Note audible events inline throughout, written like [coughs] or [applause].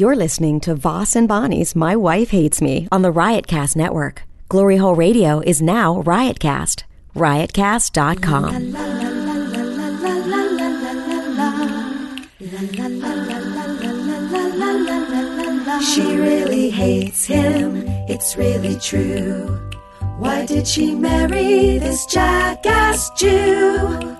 You're listening to Vos and Bonnie's My Wife Hates Me on the Riotcast Network. Glory Hole Radio is now Riotcast. Riotcast.com. She really hates him, it's really true. Why did she marry this jackass Jew?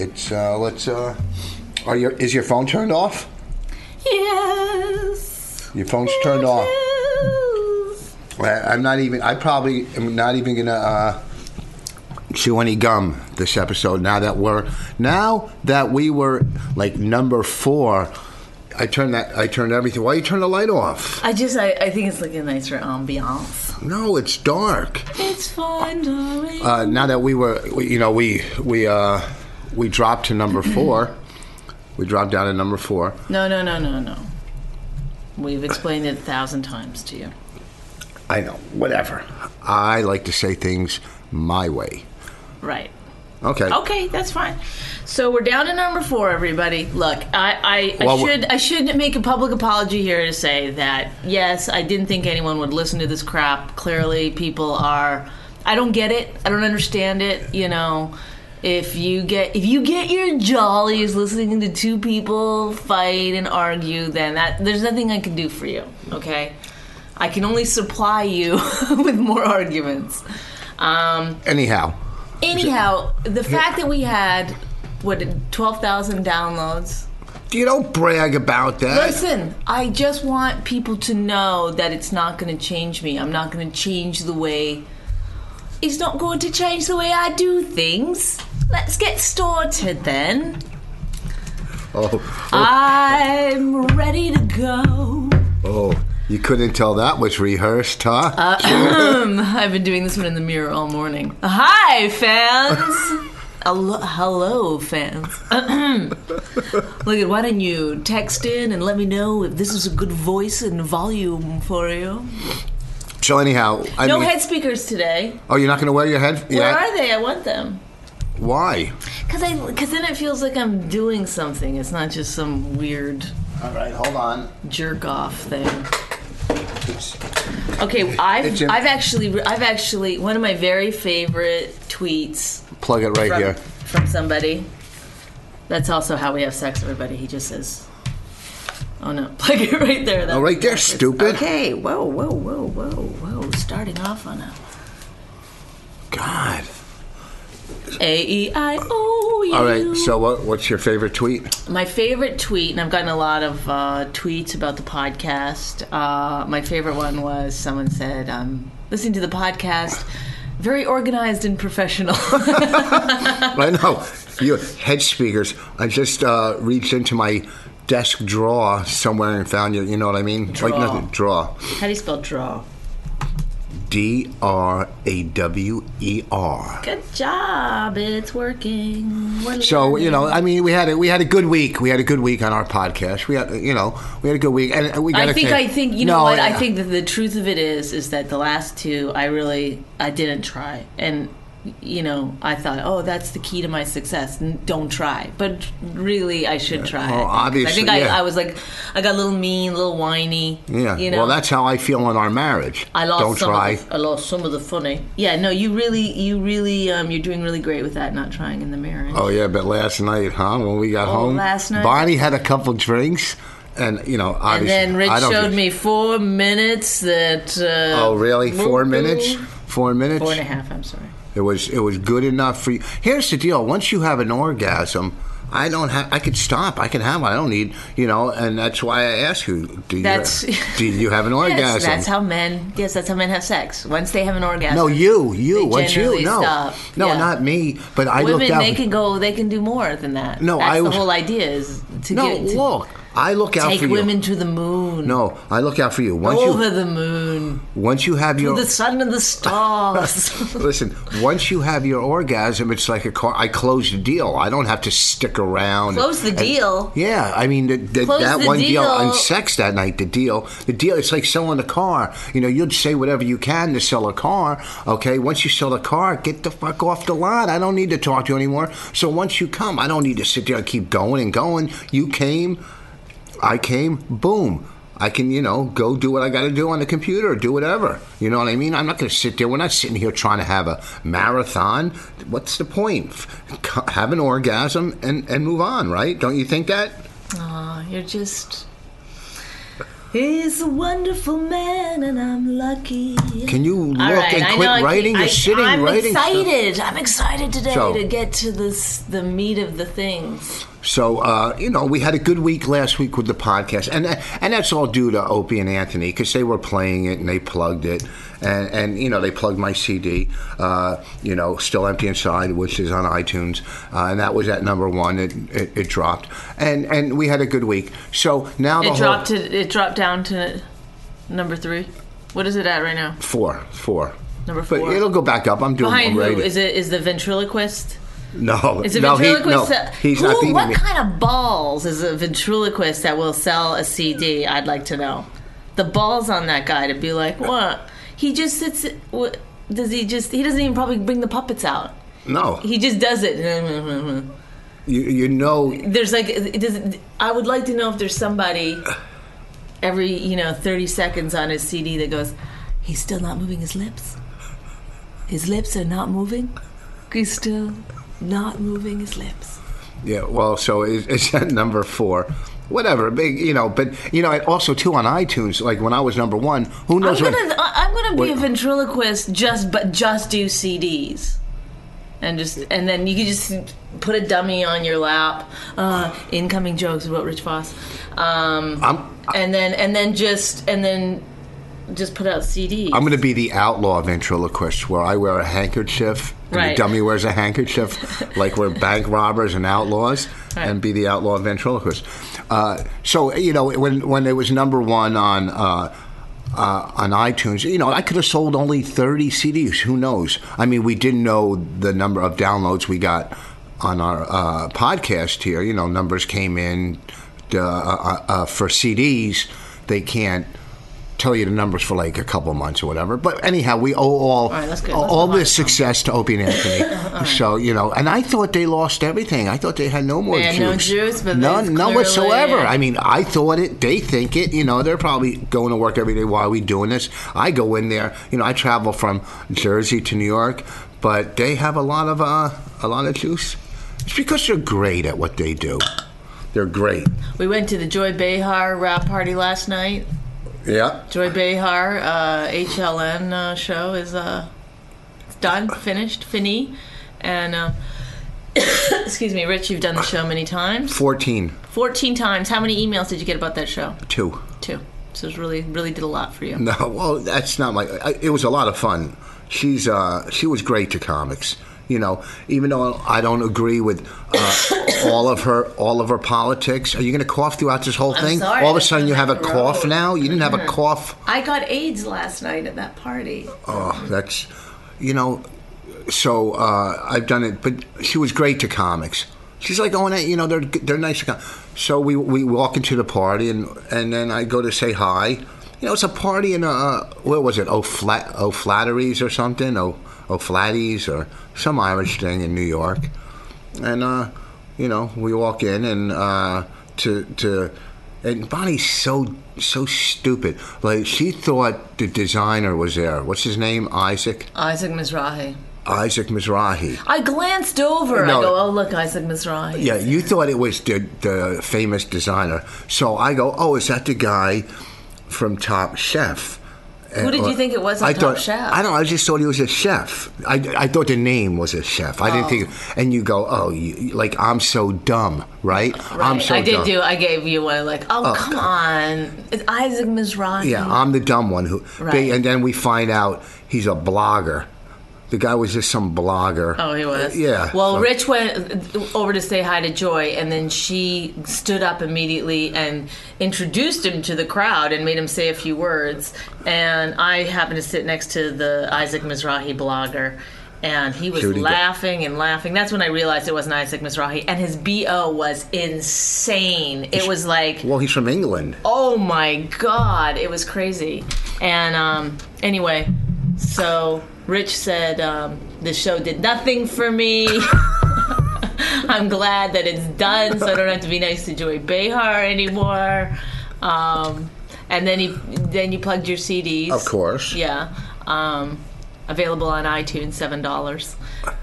It's uh, let's. Uh, are your is your phone turned off? Yes. Your phone's turned off. I- I'm not even. I probably am not even gonna uh, chew any gum this episode. Now that we're now that we were like number four, I turned that. I turned everything. Why you turn the light off? I just, I, I think it's like a nicer ambiance. No, it's dark. It's fine, darling. Uh, now that we were, we, you know, we we uh, we dropped to number [clears throat] four. we dropped down to number four. no, no, no, no, no. We've explained it a thousand times to you. I know. Whatever. I like to say things my way. Right. Okay. Okay, that's fine. So we're down to number four, everybody. Look, I, I, I Well, we- should I should make a public apology here to say that yes, I didn't think anyone would listen to this crap. Clearly, people are. I don't get it. I don't understand it. You know, if you get if you get your jollies listening to two people fight and argue, then that there's nothing I can do for you. Okay, I can only supply you [laughs] with more arguments. Um, Anyhow, Anyhow, the fact that we had what twelve thousand downloads. you don't brag about that. Listen, I just want people to know that it's not going to change me. I'm not going to change the way. It's not going to change the way I do things. Let's get started then. Oh, oh, I'm ready to go. oh, you couldn't tell that was rehearsed, huh? Uh, [clears throat] [clears throat] I've been doing this one in the mirror all morning. Hi, fans. [laughs] Hello, hello, fans. [clears throat] Look at why don't you text in and let me know if this is a good voice and volume for you. so anyhow, I No mean, head speakers today. oh, you're not going to wear your head? Where yeah. are they? I want them. Why? Cause I, cause then it feels like I'm doing something. It's not just some weird All right, hold on. jerk off thing. Okay, I've, It's I've actually, I've actually, one of my very favorite tweets Plug it right from, here. from somebody. That's also how we have sex, everybody. He just says, "Oh no, [laughs] plug it right there." Oh, right there, stupid. Okay, whoa, whoa, whoa, whoa, whoa. Starting off on a God. A E I O U. All right. So, what, what's your favorite tweet? My favorite tweet, and I've gotten a lot of uh, tweets about the podcast. Uh, my favorite one was someone said, um, listening to the podcast, very organized and professional. [laughs] I know. You head speakers. I just uh, reached into my desk drawer somewhere and found you. You know what I mean? Like nothing. Draw. How do you spell draw? D R A W E R. Good job. It's working. We're So you know. I mean, we had a, we had a good week. We had a good week on our podcast. We had, you know, we had a good week, and we got. I think I think you know no, what I yeah. think that the truth of it is is that the last two I really I didn't try and you know I thought oh that's the key to my success N- don't try but really I should try Well, I obviously, I think yeah. I, I was like I got a little mean a little whiny Yeah. you know Well, that's how I feel in our marriage. I lost Don't some try. Of the, I lost some of the funny yeah no you really you really um you're doing really great with that not trying in the mirror Oh yeah, but last night, huh? When we got Oh, home, last night? Bonnie had a couple drinks, and you know, and obviously, then Rich showed me four minutes that uh, Oh really? Four minutes? Four minutes? four and a half I'm sorry It was it was good enough for you. Here's the deal: once you have an orgasm, I don't have. I could stop. I can have. one. I don't need. You know, and that's why I ask you: Do you That's- [laughs] do you have an [laughs] orgasm? Yes, that's how men. Yes, that's how men have sex. Once they have an orgasm. no, you, you. Once you, no, stop. no, Yeah. not me. But I Women, looked out. they can go. They can do more than that. No, that's I the whole idea is to no, get. To, look. I look out Take for you. Take women to the moon. No, I look out for you. Once Over you the moon. once you have your the sun and the stars. [laughs] listen, once you have your orgasm, it's like a car. I close the deal. I don't have to stick around. Close the and- deal? yeah, I mean the, the, that the one deal. deal. on sex that night. The deal, the deal. It's like selling a car. You know, you'd say whatever you can to sell a car. Okay, once you sell a car, get the fuck off the lot. I don't need to talk to you anymore. So once you come, I don't need to sit there and keep going and going. You came. I came, boom. I can, you know, go do what I got to do on the computer, do whatever. You know what I mean? I'm not going to sit there. We're not sitting here trying to have a marathon. What's the point? Have an orgasm and, and move on, right? Don't you think that? Aw, you're just. He's a wonderful man, and I'm lucky. Can you look right, and quit know writing? can't- You're I, sitting I'm writing. stuff. excited. I'm excited today So- to get to this the meat of the things. So uh, you know, we had a good week last week with the podcast, and and that's all due to Opie and Anthony because they were playing it and they plugged it, and and you know they plugged my CD, uh, you know, still empty inside, which is on iTunes, uh, and that was at number one. It, it it dropped, and and we had a good week. So now the It whole dropped to it dropped down to number three. What is it at right now? four four. Number But four. it'll go back up. I'm doing. Behind who is it? Is the ventriloquist? No, Is a no, he, ventriloquist? no, he's who, not beating What me. kind of balls is a ventriloquist that will sell a CD? I'd like to know. The balls on that guy to be like, what? He just sits. What does he just? He doesn't even probably bring the puppets out. No, He just does it. you, you know There's like, does, I would like to know if there's somebody every you know 30 seconds on his CD that goes, he's still not moving his lips. His lips are not moving. He's still not moving his lips. Yeah, well, so it's, it's at number four. Whatever, big, you know, but you know, also too on iTunes. Like when I was number one, who I'm knows gonna, when? I- I'm gonna be Wait. a ventriloquist, just but just do CDs, and just and then you can just put a dummy on your lap. Uh, incoming jokes about Rich Vos, um, I'm and then and then just and then just put out CDs. I'm going to be the outlaw ventriloquist, where I wear a handkerchief, and Right. the dummy wears a handkerchief, [laughs] like we're bank robbers and outlaws, Right. and be the outlaw ventriloquist. Uh, so you know, when when it was number one on. Uh, uh, on iTunes, you know, I could have sold only 30 CDs. Who knows? I mean, we didn't know the number of downloads we got on our uh, podcast here. You know, numbers came in uh, uh, uh, for CDs. They can't tell you the numbers for like a couple months or whatever. But anyhow, we owe all right, all, Let's all this success to Opie and Anthony. [laughs] So you know, and I thought they lost everything. I thought they had no more They had juice, no juice, but none, none whatsoever. I mean, I thought it. They think it. You know, they're probably going to work every day. Why are we doing this? I go in there. You know, I travel from Jersey to New York, but they have a lot of uh, a lot of juice. It's because they're great at what they do. They're great. we went to the Joy Behar rap party last night. Yeah. Joy Behar uh, HLN uh, show is uh, it's done, finished, fini, and uh, [coughs] excuse me, Rich, you've done the show many times, Fourteen. fourteen times. How many emails did you get about that show? Two. Two. So it really, really did a lot for you. No, well, that's not my. I, it was a lot of fun. She's uh, she was great to comics. You know, even though I don't agree with uh, [coughs] all of her all of her politics. Are you going to cough throughout this whole I'm thing? sorry, all of a sudden, you have a cough now. You didn't have a cough. I got AIDS last night at that party. Oh, that's you know. So uh, I've done it, but she was great to comics. She's like, oh, and, you know, they're they're nice. So we we walk into the party, and and then I go to say hi. You know, it's a party in uh, where was it? Oh, flat, oh, flatteries or something. Oh, oh, flatties or some Irish thing in New York. And uh, you know, we walk in and uh, to to. And Bonnie's so so stupid. Like she thought the designer was there. What's his name? Isaac. Isaac Mizrahi. Isaac Mizrahi. I glanced over. No. I go, oh look, Isaac Mizrahi. Yeah, you thought it was the, the famous designer. So I go, oh, is that the guy from Top Chef? Who did you think it was on I Top thought, Chef? I don't know. I just thought he was a chef. I, I thought the name was a chef. I didn't oh. think. And you go, oh, you, like I'm so dumb, right? I'm Right. so I did dumb. do. I gave you one. Like, oh, oh come on, it's Isaac Mizrahi. Yeah, I'm the dumb one who. Right. And then we find out he's a blogger. The guy was just some blogger. Oh, he was. Yeah. Well, So- Rich went over to say hi to Joy, and then she stood up immediately and introduced him to the crowd and made him say a few words. And I happened to sit next to the Isaac Mizrahi blogger. And he was Judy laughing and laughing. That's when I realized it wasn't Isaac Mizrahi. And his BO was insane. It was like, Well, he's from England. Oh my god, it was crazy. And um, anyway, so Rich said um, the show did nothing for me. [laughs] I'm glad that it's done, so I don't have to be nice to Joy Behar anymore. Um, and then he then you plugged your CDs, Of course. yeah. Um, available on iTunes, seven dollars.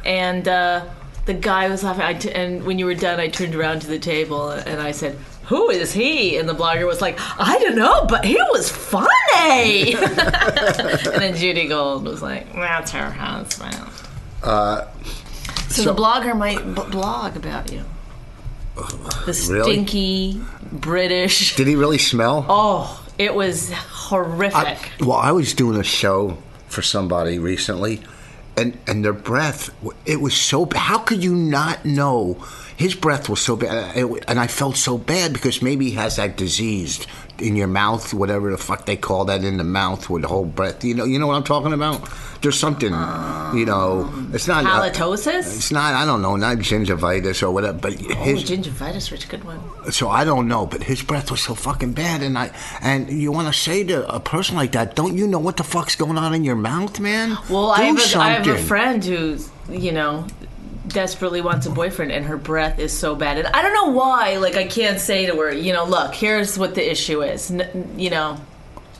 And uh, the guy was laughing. I t- and when you were done, I turned around to the table and I said, "Who is he?" And the blogger was like, "I don't know, but he was funny." [laughs] and then Judy Gold was like, "That's her husband." Uh, so, so- the blogger might b- blog about you. The Really? stinky British. Did he really smell? Oh, it was horrific. I, well, I was doing a show for somebody recently, and and their breath, it was so bad. How could you not know? His breath was so bad, and I felt so bad because maybe he has that disease in your mouth, whatever the fuck they call that in the mouth with the whole breath. You know, you know what I'm talking about? There's something, you know, it's not uh, Halitosis? it's not. I don't know, not gingivitis or whatever. But his oh, gingivitis, Rich, good one. so I don't know, but his breath was so fucking bad, and I and you want to say to a person like that, don't you know what the fuck's going on in your mouth, man? Well, I have, a, I have a friend who's, you know, desperately wants a boyfriend, and her breath is so bad. And I don't know why. Like, I can't say to her, you know, look, here's what the issue is. N- you know,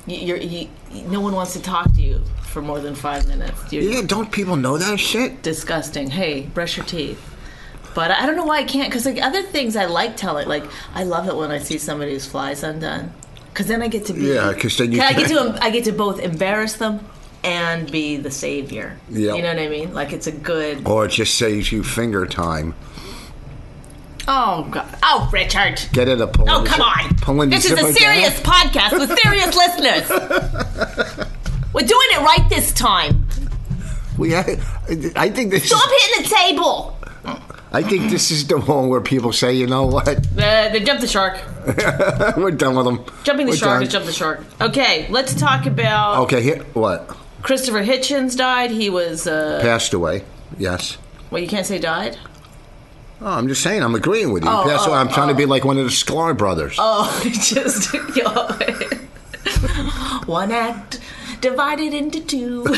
you're, you, no one wants to talk to you for more than five minutes. You're Yeah, don't people know that shit? disgusting. Hey, brush your teeth. But I don't know why I can't. Because like other things, I like telling. Like I love it when I see somebody whose flies undone. Because then I get to be. Yeah, 'cause then you I get to. I get to both embarrass them and be the savior. Yeah. You know what I mean? Like it's a good. Or it just saves you finger time. Oh God! Oh, Richard! Get it a pull. Oh, come on! Pulling the This is a serious down. podcast with serious [laughs] listeners. We're doing it right this time. We, I think this. Is, Stop hitting the table. I think this is the one where people say, you know what, Uh, they jumped the shark. [laughs] we're done with them. Jumping the We're shark done. is jump the shark. Okay, let's talk about Okay, here what Christopher Hitchens died. He was uh, passed away? Yes. well, you can't say died. Oh, I'm just saying. I'm agreeing with you. Oh, Passed oh, away. I'm trying to be like one of the Sklar brothers. Oh, [laughs] just one act divided into two. [laughs] no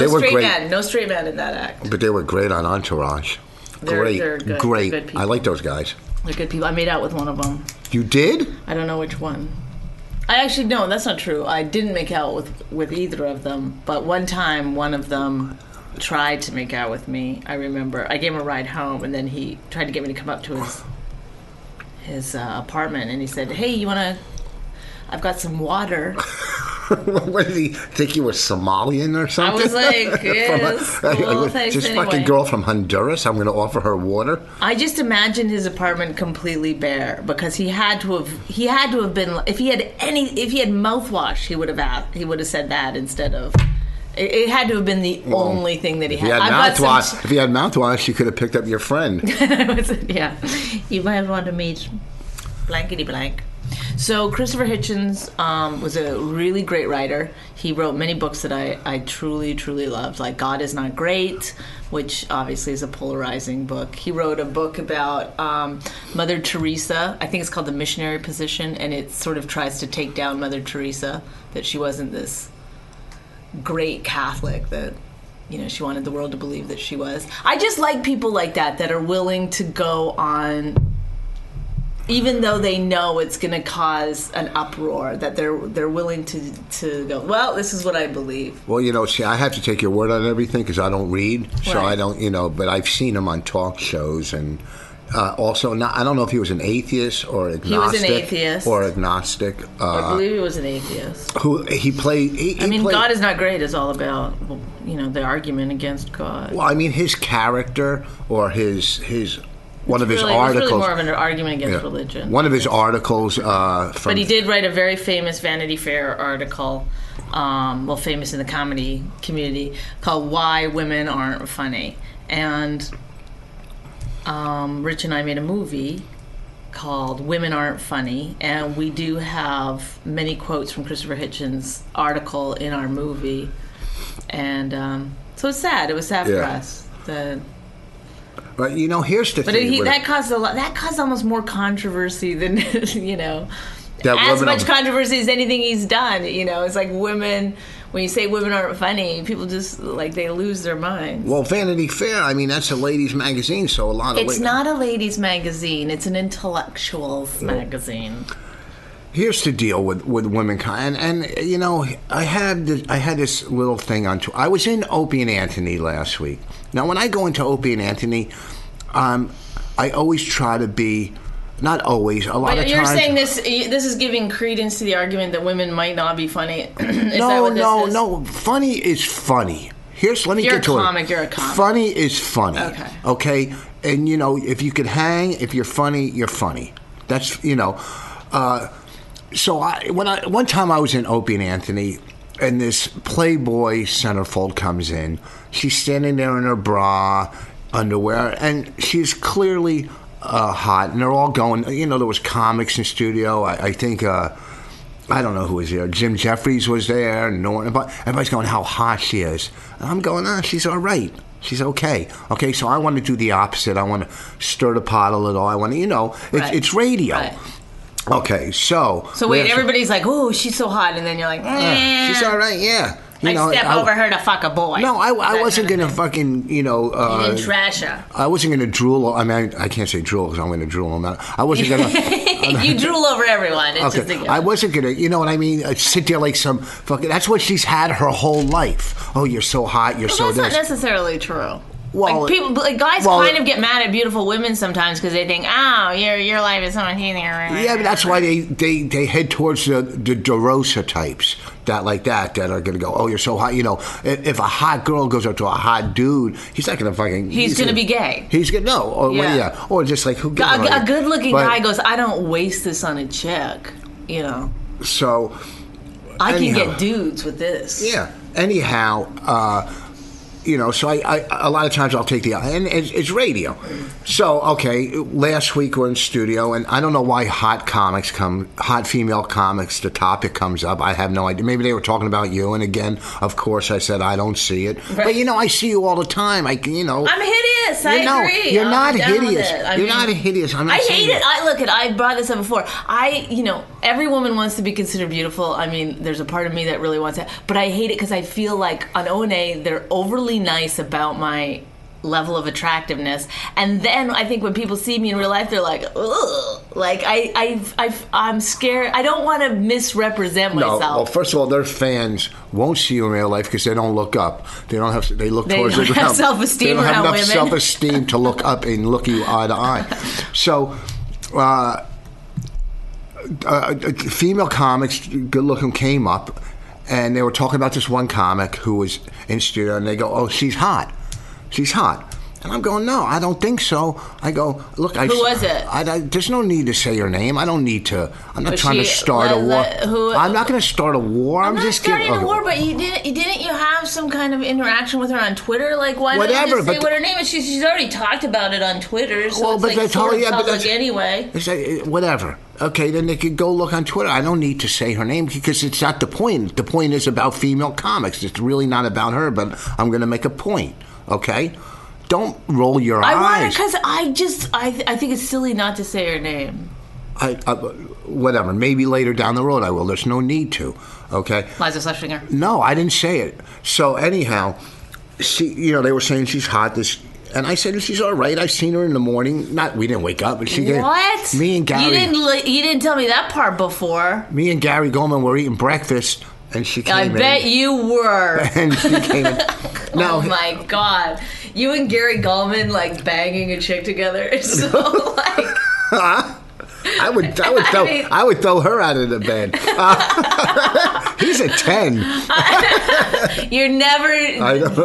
They were straight great. man. No straight man in that act. But they were great on Entourage. They're- great, they're good. great. They're. I like those guys. They're good people. I made out with one of them. You did? I don't know which one. I actually no, that's not true. I didn't make out with with either of them, but one time one of them tried to make out with me. I remember I gave him a ride home, and then he tried to get me to come up to his his uh, apartment, and he said, "Hey, you want to? I've got some water." [laughs] what did he think you were Somalian or something? I was like, [laughs] From "Yes, [laughs] well, thanks this anyway." fucking girl from Honduras. I'm going to offer her water. I just imagined his apartment completely bare because he had to have he had to have been if he had any if he had mouthwash he would have asked, he would have said that instead of it, it had to have been the only thing that he If he had. had mouthwash, some- if he had mouthwash, you could have picked up your friend. Yeah, you might want to meet blankety blank. So Christopher Hitchens um, was a really great writer. He wrote many books that I, I truly, truly loved, like God is Not Great, which obviously is a polarizing book. He wrote a book about um, Mother Teresa. I think it's called The Missionary Position, and it sort of tries to take down Mother Teresa, that she wasn't this great Catholic that you know she wanted the world to believe that she was. I just like people like that that are willing to go on even though they know it's going to cause an uproar that they're they're willing to to go well this is what I believe. Well, you know, see, I have to take your word on everything because I don't read, so Right. I don't, you know. But I've seen him on talk shows, and uh, also, not, I don't know if he was an atheist or agnostic. He was an atheist. or agnostic. I Uh, believe he was an atheist. who he played? He, he I mean played, God is not great is all about you know the argument against God. Well, I mean, his character or his his one of his really, articles. Really more of an argument against yeah, religion. One of his articles uh, from. But he did write a very famous Vanity Fair article, um, well, famous in the comedy community, called "Why Women Aren't Funny." And um, Rich and I made a movie called "Women Aren't Funny," and we do have many quotes from Christopher Hitchens' article in our movie. And um, so it's sad. It was sad for us. The, But you know, here's the but thing. he, that caused a lot. That caused almost more controversy than [laughs] you know that as much are- controversy as anything he's done. You know, it's like women. When you say women aren't funny, people just like they lose their minds. Well, Vanity Fair. I mean, that's a ladies' magazine, so a lot of. it's not a ladies' magazine; it's an intellectuals magazine. here's the deal with with women and and you know I had this, I had this little thing on. I was in Opie and Anthony last week. Now, when I go into Opie and Anthony, um, I always try to be. Not always. A lot But of you're times. saying this. This is giving credence to the argument that women might not be funny. [clears throat] no, no, is? no. Funny is funny. Here's let me you're get a to comic, it. you're a comic. Funny is funny. Okay. Okay. And you know, if you could hang, if you're funny, you're funny. That's you know. Uh, so I when I one time I was in Opie and Anthony, and this Playboy centerfold comes in. She's standing there in her bra, underwear, and she's clearly uh, hot. And they're all going. You know, there was comics in studio. I, I think. Uh, I don't know who was there. Jim Jeffries was there. Norton. but Everybody's going, how hot she is. And I'm going, ah, she's all right. She's okay. Okay, so I want to do the opposite. I want to stir the pot a little. I want to, you know, it's, Right. it's radio. Right. Okay, so. So wait, everybody's like, "Oh, she's so hot," and then you're like, eh, she's all right, yeah. You I know, step I- over her to fuck a boy. No, I, I wasn't gonna fucking, you know. Uh, You didn't trash her. I wasn't going to drool. I mean, I, I can't say drool because I'm going to drool on that. I wasn't going [laughs] to. you drool over everyone. It's Okay. I wasn't gonna, you know what I mean? Uh, sit there like some fucking. That's what she's had her whole life. Oh, you're so hot. You're Well, so that's not necessarily true. Well, like people, like guys, well- kind of get mad at beautiful women sometimes because they think, "Oh, your your life is so easier." yeah, but that's why they, they, they head towards the the DeRosa types that like that that are gonna go. Oh, you're so hot. You know, if, if a hot girl goes up to a hot dude, he's not gonna fucking. He's gonna be gay. He's gonna no, or yeah, Yeah. yeah. or just like who? A, a good-looking But- guy goes, "I don't waste this on a chick." You know, So I Anyhow. can get dudes with this. Yeah. Anyhow, uh, you know, so I, I a lot of times I'll take the and it's, it's radio. So okay, last week we're in studio, and I don't know why hot comics come, hot female comics. The topic comes up. I have no idea. Maybe they were talking about you, and again, of course, I said I don't see it. But you know, I see you all the time. I you know. I'm hideous. I you know, agree. You're not hideous. I You're mean, not hideous. I'm not I hate it. that. I look at. I brought this up before. I, you know, every woman wants to be considered beautiful. I mean, there's a part of me that really wants that, but I hate it because I feel like on O and A they're overly nice about my level of attractiveness, and then I think when people see me in real life, they're like, ugh. Like I, I, I, I'm scared. I don't want to misrepresent No, myself. well, first of all, their fans won't see you in real life because they don't look up. They don't have. They look They towards don't the have ground. self-esteem They don't have enough women. self-esteem to look up and look you eye to eye. [laughs] So, uh, uh, female comics, good looking, came up, and they were talking about this one comic who was in studio, and they go, "Oh, she's hot. She's hot." And I'm going, no, I don't think so. I go, look, I. Who was it? I, I- there's no need to say your name. I don't need to. I'm not Was trying to she- start a war. who- I'm not going to start a war. I'm, I'm not just starting giving, a war, but you didn't. Didn't you have some kind of interaction with her on Twitter? Like, why Whatever, not you just say but- what her name is? She's, she's already talked about it on Twitter, so Well, it's but like that's sort all- yeah, but public that's- anyway. It's like, uh, whatever. Okay, then they could go look on Twitter. I don't need to say her name because it's not the point. The point is about female comics. It's really not about her, but I'm going to make a point. Okay? Don't roll your eyes. I want because I just I I think it's silly not to say her name. I, I, whatever. Maybe later down the road I will. There's no need to. Okay? Liza Shlesinger. No, I didn't say it. So anyhow, she, you know, they were saying she's hot. This, and I said she's all right. I've seen her in the morning. Not we didn't wake up, but she did. What? Me and Gary. You didn't. You didn't tell me that part before. me and Gary Gulman were eating breakfast, and she came I in. bet you were. [laughs] And she came in. [laughs] Oh now, oh my god, you and Gary Gulman like banging a chick together. [laughs] It's so like. [laughs] I would, I would [laughs] I throw, mean- I would throw her out of the bed. Uh, he's a ten. You never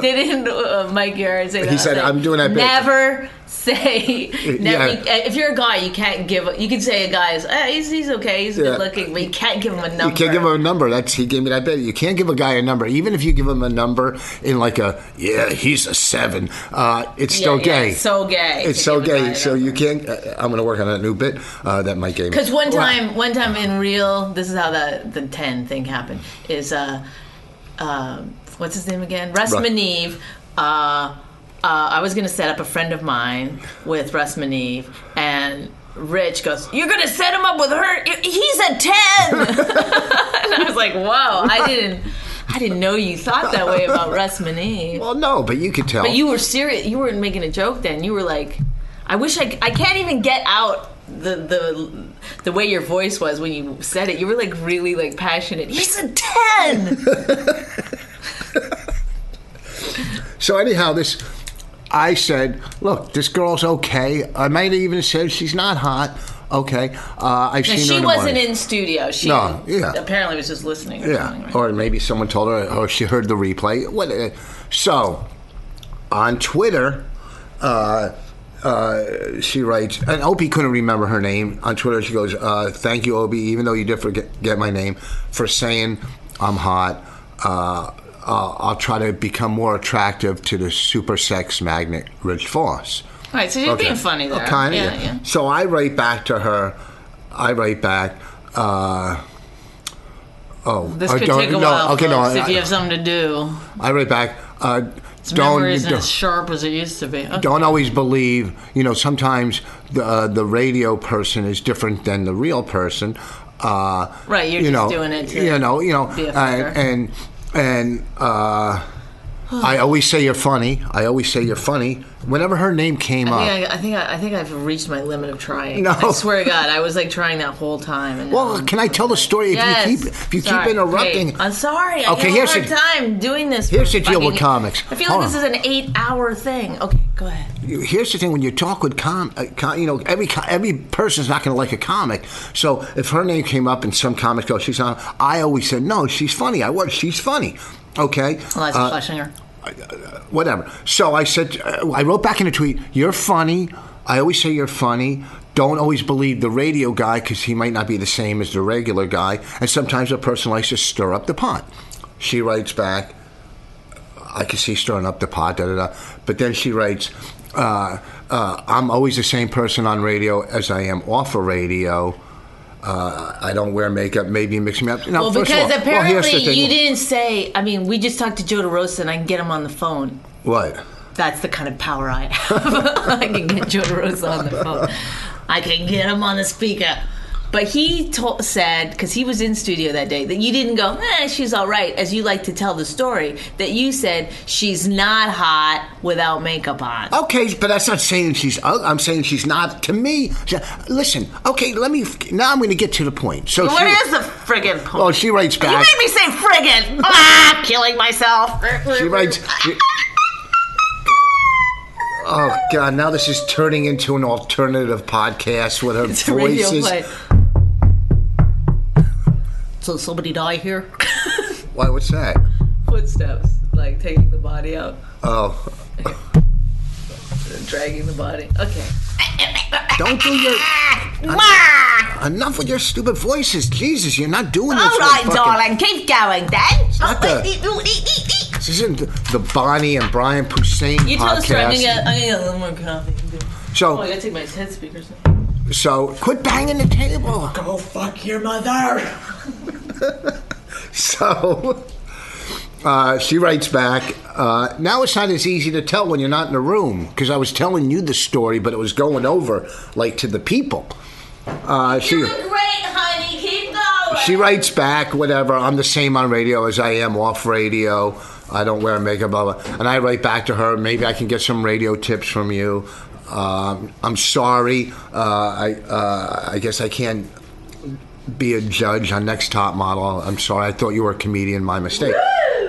didn't uh, Mike Garrett say that. He said, Like, "I'm doing that bit." Never say [laughs] never, Yeah. if you're a guy you can't give you can say a guy is eh, he's, he's okay he's Yeah. good looking but you can't give him a number You can't give him a number. That's he gave me that bit. You can't give a guy a number, even if you give him a number in like a yeah, he's a seven. Uh, it's Yeah, still gay. it's so gay It's so give a guy gay. So number. you can't. Uh, I'm going to work on that new bit uh, that might game. Because one time, one time in real, this is how the the ten thing happened. Is uh, um what's his name again? Russ Ru- Meneve. Uh, uh, I was gonna set up a friend of mine with Russ Meneve, and Rich goes, "You're gonna set him up with her? He's a 10. [laughs] and I was like, "Whoa! I didn't, I didn't know you thought that way about Russ Meneve." Well, no, but you could tell. But you were serious. You weren't making a joke then. You were like, I wish I, I can't even get out the the the way your voice was when you said it. You were like really like passionate. He's a ten. [laughs] So anyhow, this I said, look, this girl's okay. I might have even said she's not hot. Okay, uh, I've And seen her. she in wasn't morning. in studio. She No, yeah. apparently was just listening. Or Yeah, something, right? or maybe someone told her, or she heard the replay. What? uh, So, on Twitter, uh, uh, she writes, and Opie couldn't remember her name. On Twitter, she goes, uh, "Thank you, Opie, even though you did forget get my name, for saying I'm hot. Uh, uh, I'll try to become more attractive to the super sex magnet, Rich Vos." Right, so you're being funny there. Kind of. yeah, yeah. So I write back to her. I write back. Uh, oh, This uh, could don't- take a no, while, Okay, no, folks, if I, you have something to do. I write back. Uh, don't isn't as sharp as it used to be. Okay. don't always believe. You know, sometimes the uh, the radio person is different than the real person. Uh, Right, you're you just know, doing it to you know, you know, and and, and uh, I always say you're funny. I always say you're funny. Whenever her name came I up, think I, I think I, I think I've reached my limit of trying. No. I swear to God, I was like trying that whole time. And well, now- can I tell the story? If Yes. you keep if you Sorry. keep interrupting, Hey, I'm sorry. I Okay, here's a hard the- time doing this. here's the deal with fucking- comics. I feel Hold like this on. is an eight-hour thing. Okay, go ahead. here's the thing: when you talk with com, uh, com you know, every co- every person's not going to like a comic. So if her name came up and some comics go, she's on. I always said no, she's funny. I was, she's funny. Okay, Iliza Uh, Shlesinger. whatever. So I said, uh, I wrote back in a tweet, "You're funny. I always say you're funny. Don't always believe the radio guy because he might not be the same as the regular guy. And sometimes a person likes to stir up the pot." She writes back, "I can see stirring up the pot." Da da da. But then she writes. Uh, uh, I'm always the same person on radio as I am off of radio. Uh, I don't wear makeup. Maybe you mix me up. No, Well, because all- apparently thing. you didn't say. I mean, we just talked to Joe DeRosa, and I can get him on the phone. What? That's the kind of power I have. [laughs] I can get Joe DeRosa on the phone. I can get him on the speaker. But he told, said, because he was in studio that day, that you didn't go, eh, she's all right, as you like to tell the story. That you said she's not hot without makeup on. Okay, but that's not saying she's. I'm saying she's not. To me, she- listen. Okay, let me. Now I'm going to get to the point. So What she, is the friggin' point? Well, she writes back. You made me say friggin'. ah, killing myself. She writes. she- oh God! Now this is turning into an alternative podcast with her It's voices. Play. So somebody die here? [laughs] Why? What's that? Footsteps, like taking the body out, Oh, [laughs] dragging the body. Okay. don't do your. [laughs] Enough with your stupid voices, Jesus! You're not doing this. All with right, fucking- darling, keep going then. not the- This isn't the Bonnie and Brian Poussin You tell the story. I'm podcast. gonna, get, I'm gonna get a little more coffee. so, Oh, I gotta take my head speakers. so quit banging the table. Go fuck your mother. [laughs] So uh, she writes back. Uh, now it's not as easy to tell when you're not in the room because I was telling you the story, but it was going over like to the people. Uh, she You're great, honey. Keep going. she writes back, whatever. I'm the same on radio as I am off radio. I don't wear makeup, blah, blah. and I write back to her. Maybe I can get some radio tips from you. Um, I'm sorry. Uh, I uh, I guess I can't be a judge on Next Top Model. I'm sorry. I thought you were a comedian. My mistake.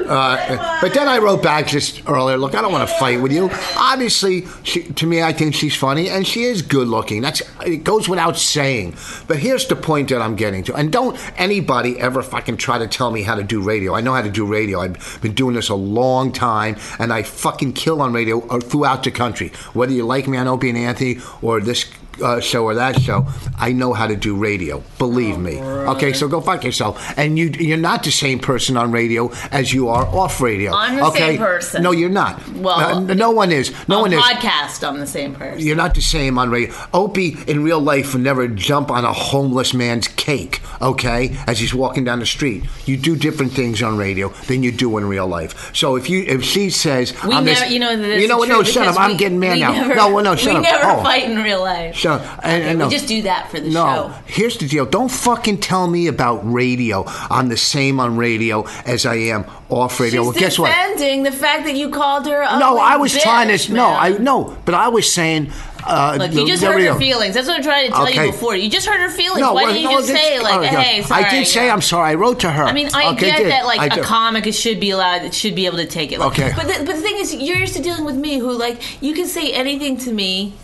Uh, but then I wrote back just earlier. Look, I don't want to fight with you. Obviously, she, to me, I think she's funny and she is good looking. That's it goes without saying. But here's the point that I'm getting to. And don't anybody ever fucking try to tell me how to do radio. I know how to do radio. I've been doing this a long time, and I fucking kill on radio uh, throughout the country. Whether you like me on Opie and Anthony or this uh, show or that show, I know how to do radio. Believe me. Okay, so go fuck yourself. And you, you're not the same person on radio as you are off radio. I'm the okay? same person. No, you're not. Well, Uh, no one is. No on one is. podcast, I'm the same person. You're not the same on radio. Opie in real life would never jump on a homeless man's cake, okay, as he's walking down the street. You do different things on radio than you do in real life. So if you if she says We I'm never, this- you know, you know what? No, shut up. I'm getting mad now. Never, no, well, no, [laughs] shut we up. never Oh. fight in real life. Up. And, Okay, and we no. just do that for the no, show. here's the deal. Don't fucking tell me about radio. I'm the same on radio as I am off radio. She's well, guess what? defending the fact that you called her. No, I was bitch, trying to. No. I no, but I was saying. Uh, Look, you just hurt her feelings. That's what I'm trying to tell Okay. you before. You just hurt her feelings. Why well, didn't you no, just say like, right, "Hey, sorry"? I did say I'm sorry. I wrote to her. I mean, I Okay, get did. that like I a did. comic should be allowed, It should be able to take it. Like, Okay. But the, but the thing is, you're used to dealing with me, who like you can say anything to me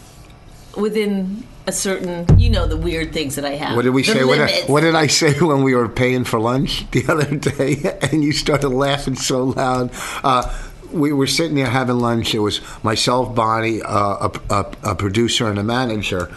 within a certain, you know, the weird things that I have. What did we say? What did, what did I say [laughs] when we were paying for lunch [laughs] the other day? [laughs] And you started laughing so loud. Uh, we were sitting there having lunch. It was myself, Bonnie, uh, a, a, a producer, and a manager.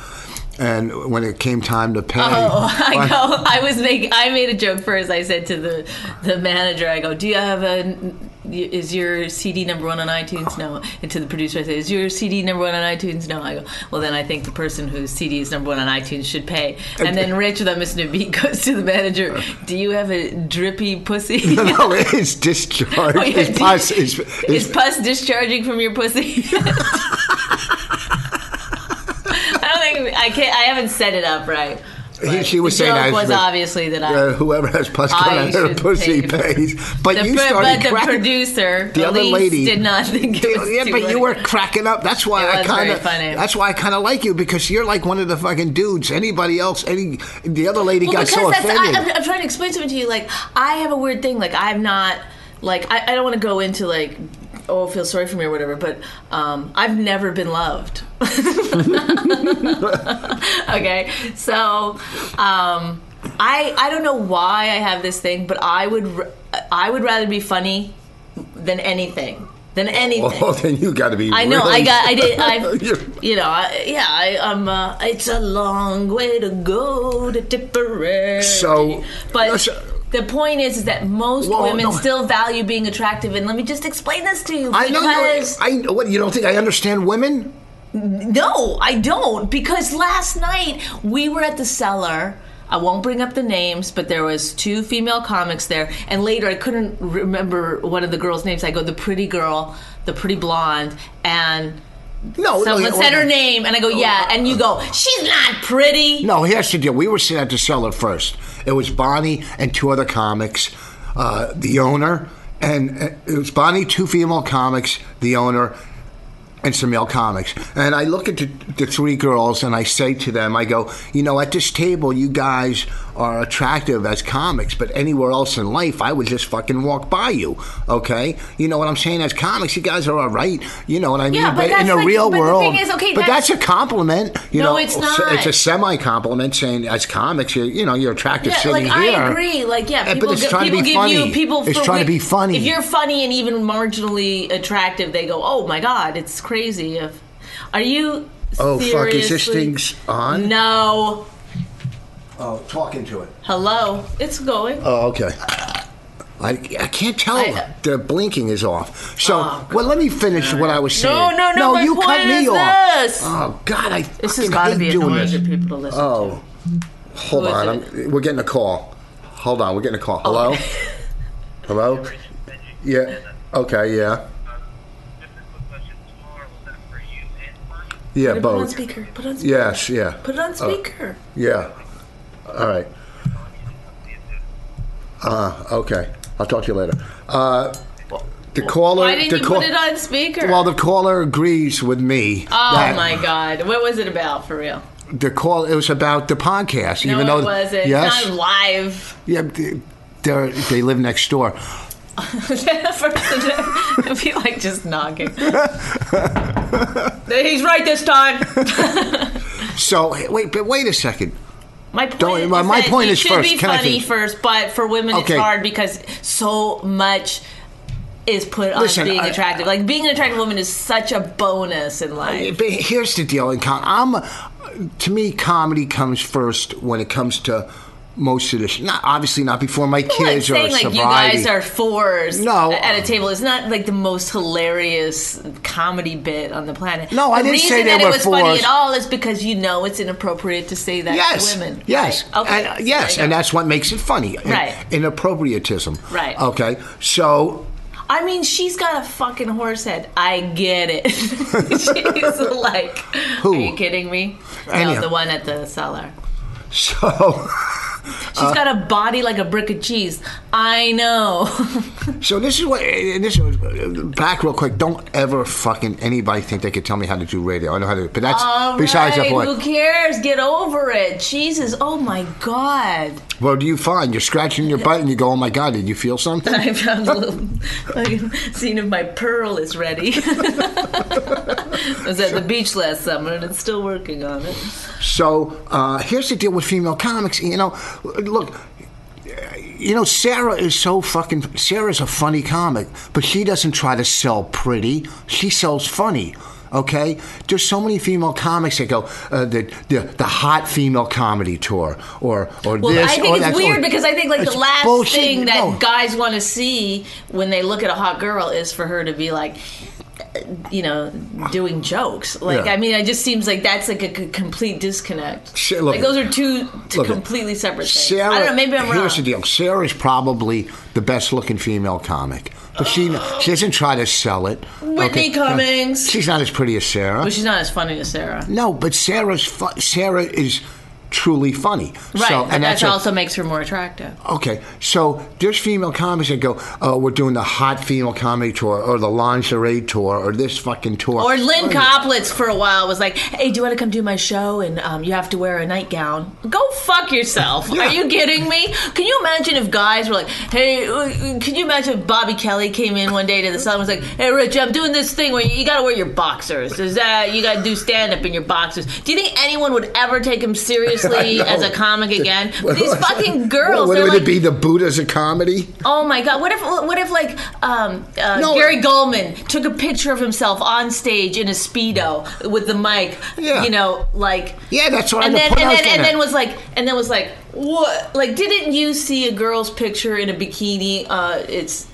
And when it came time to pay, Oh, I go. I was making. I made a joke first. I said to the the manager, "I go, do you have a? Is your CD number one on iTunes? No." And to the producer, I say, "Is your CD number one on iTunes? No." I go, "Well, then I think the person whose CD is number one on iTunes should pay." And then Rich, without missing [laughs] a beat, goes to the manager, uh. "Do you have a drippy pussy?" [laughs] no, it's discharged. Oh, yeah, It's pus. It's, Is it's, pus discharging from your pussy? [laughs] I don't think I can't. I haven't set it up right. He, she was saying joke was obviously that I. uh, whoever has pus coming I out of her pussy pay. pays. But the, you started but the producer, The other lady- did not think it was yeah, but late. you were cracking up. That's why It I kind of. funny. That's why I kind of like you because you're like one of the fucking dudes. Anybody else? Any the other lady Well, got so offended. I, I'm, I'm trying to explain something to you. Like, I have a weird thing. Like, I'm not like I, I don't want to go into like oh feel sorry for me or whatever. But um, I've never been loved. [laughs] okay, so um, I I don't know why I have this thing, but I would r- I would rather be funny than anything. Than anything. Oh, [laughs] then you got to be. I know. I got. I did. I. [laughs] You know. I, yeah. I, I'm. Uh, it's a long way to go to Tipperary. So, but the point is, is that most women no. still value being attractive. And let me just explain this to you. I know. because I know. What you don't think I understand women? no, I don't. Because last night we were at the cellar. I won't bring up the names, but there was two female comics there, and later I couldn't remember one of the girls' names. I go, the pretty girl, the pretty blonde, and No. someone no, said her name, and I go, yeah, and you go, she's not pretty. No, here's the deal. We were sitting at the cellar first. It was Bonnie and two other comics, uh, the owner, and uh, it was Bonnie, two female comics, the owner, and some male comics. And I look at the, the three girls and I say to them, I go, you know, at this table, you guys are attractive as comics, but anywhere else in life, I would just fucking walk by you. Okay, you know what I'm saying? As comics, you guys are all right. You know what I mean? Yeah, but in that's the like- real but the world, thing is, okay, but that's- that's, a compliment. You No, know, it's not. It's a semi compliment saying as comics, you're, you know, you're attractive Yeah, sitting like here. I agree. Like yeah, Uh, people, but it's trying to people be give funny. you people. It's trying to be funny. If you're funny and even marginally attractive, they go, "Oh my god, it's crazy." If are you? Oh fuck! Is this thing's on? No. Oh, talking to it. Hello. It's going. Oh, okay. I, I can't tell. I- the blinking is off. So, Oh, well, let me finish what I was saying. No, no, no, my you point cut me is off. this. Oh God, I This has fucking got to be doing annoying this. to people to listen Oh, hold Who is on. I'm, we're getting a call. Hold on, we're getting a call. Hello. [laughs] Hello. Yeah. Okay. Yeah. Yeah. to. Put it on Both. speaker. Put it on speaker. Yes. Yeah. Put it on uh, speaker. Yeah. All right. Uh, okay. I'll talk to you later. Uh, the caller. Why didn't the you call- put it on speaker? Well, the caller agrees with me. oh that my god, what was it about for real? The call. It was about the podcast. No, even it wasn't. yes, It's not live. yeah, they they're- live next door. [laughs] I feel like just knocking. [laughs] He's right this time. [laughs] So wait, but wait a second. My point, Don't- is, my- point is should first. be Can I funny finish? first, but for women Okay. it's hard because so much is put Listen, on being I- attractive. Like being an attractive woman is such a bonus in life. But here's the deal. In com- I'm, to me, comedy comes first when it comes to most of this. Not obviously not before my I'm not kids or saying like sobriety. you guys are fours No. at a table. It's not like the most hilarious comedy bit on the planet. No, I the didn't say reason they that were it was funny at all is because you know it's inappropriate to say that Yes, to women. yes, Right. Okay. and, uh, So yes, and that's what makes it funny. Right. Inappropriatism. Right. Okay. So I mean, she's got a fucking horse head. I get it. [laughs] she's like, Who? are you kidding me? Anyhow. No, the one at the cellar. [laughs] so She's got a body like a brick of cheese. I know. [laughs] so this is what. This is back real quick. Don't ever fucking anybody think they could tell me how to do radio. I know how to. But that's All besides right, the point. who cares? Get over it. Jesus. Oh my God. What do you find? You're scratching your butt and you go, "Oh my god, did you feel something?" I found a little [laughs] scene of my pearl is ready. I [laughs] was at the beach last summer and it's still working on it. So uh, here's the deal with female comics. You know, look. You know, Sarah is so fucking. Sarah's a funny comic, but she doesn't try to sell pretty. She sells funny. Okay, there's so many female comics that go uh, the, the the hot female comedy tour or or Well, this. I or think that, it's weird or- because I think like the last bullshit. thing that No. guys want to see when they look at a hot girl is for her to be like, you know, doing jokes. Like, Yeah. I mean, it just seems like that's like a c- complete disconnect. Shit, look like those are two, two completely separate things. Sarah, I don't know. Maybe I'm wrong. Here's the deal: Sarah's probably the best-looking female comic, but she she doesn't try to sell it. Whitney Cummings. She's not as pretty as Sarah. But she's not as funny as Sarah. no, but Sarah's fu- Sarah is truly funny. Right, So, and that also makes her more attractive. Okay, so there's female comics that go, oh, we're doing the hot female comedy tour, or the lingerie tour, or this fucking tour. Or Lynn Wait a minute. Koplitz for a while was like, "Hey, do you want to come do my show? And um, you have to wear a nightgown. Go fuck yourself. Yeah. Are you kidding me? Can you imagine if guys were like, "Hey, uh, can you imagine if Bobby Kelly came in one day to the sun and was like, "Hey, Rich, I'm doing this thing where you, you got to wear your boxers. Is that you got to do stand up in your boxers? Do you think anyone would ever take him seriously Know. as a comic again? [laughs] But these fucking girls, What, they're would like, it be the Buddha's a comedy? Oh my god! What if what if like um, uh, No. Gary Gulman took a picture of himself on stage in a speedo with the mic? Yeah. You know, like Yeah, that's what and I'm then and then and then was like and then was like what? Like, didn't you see a girl's picture in a bikini? Uh, it's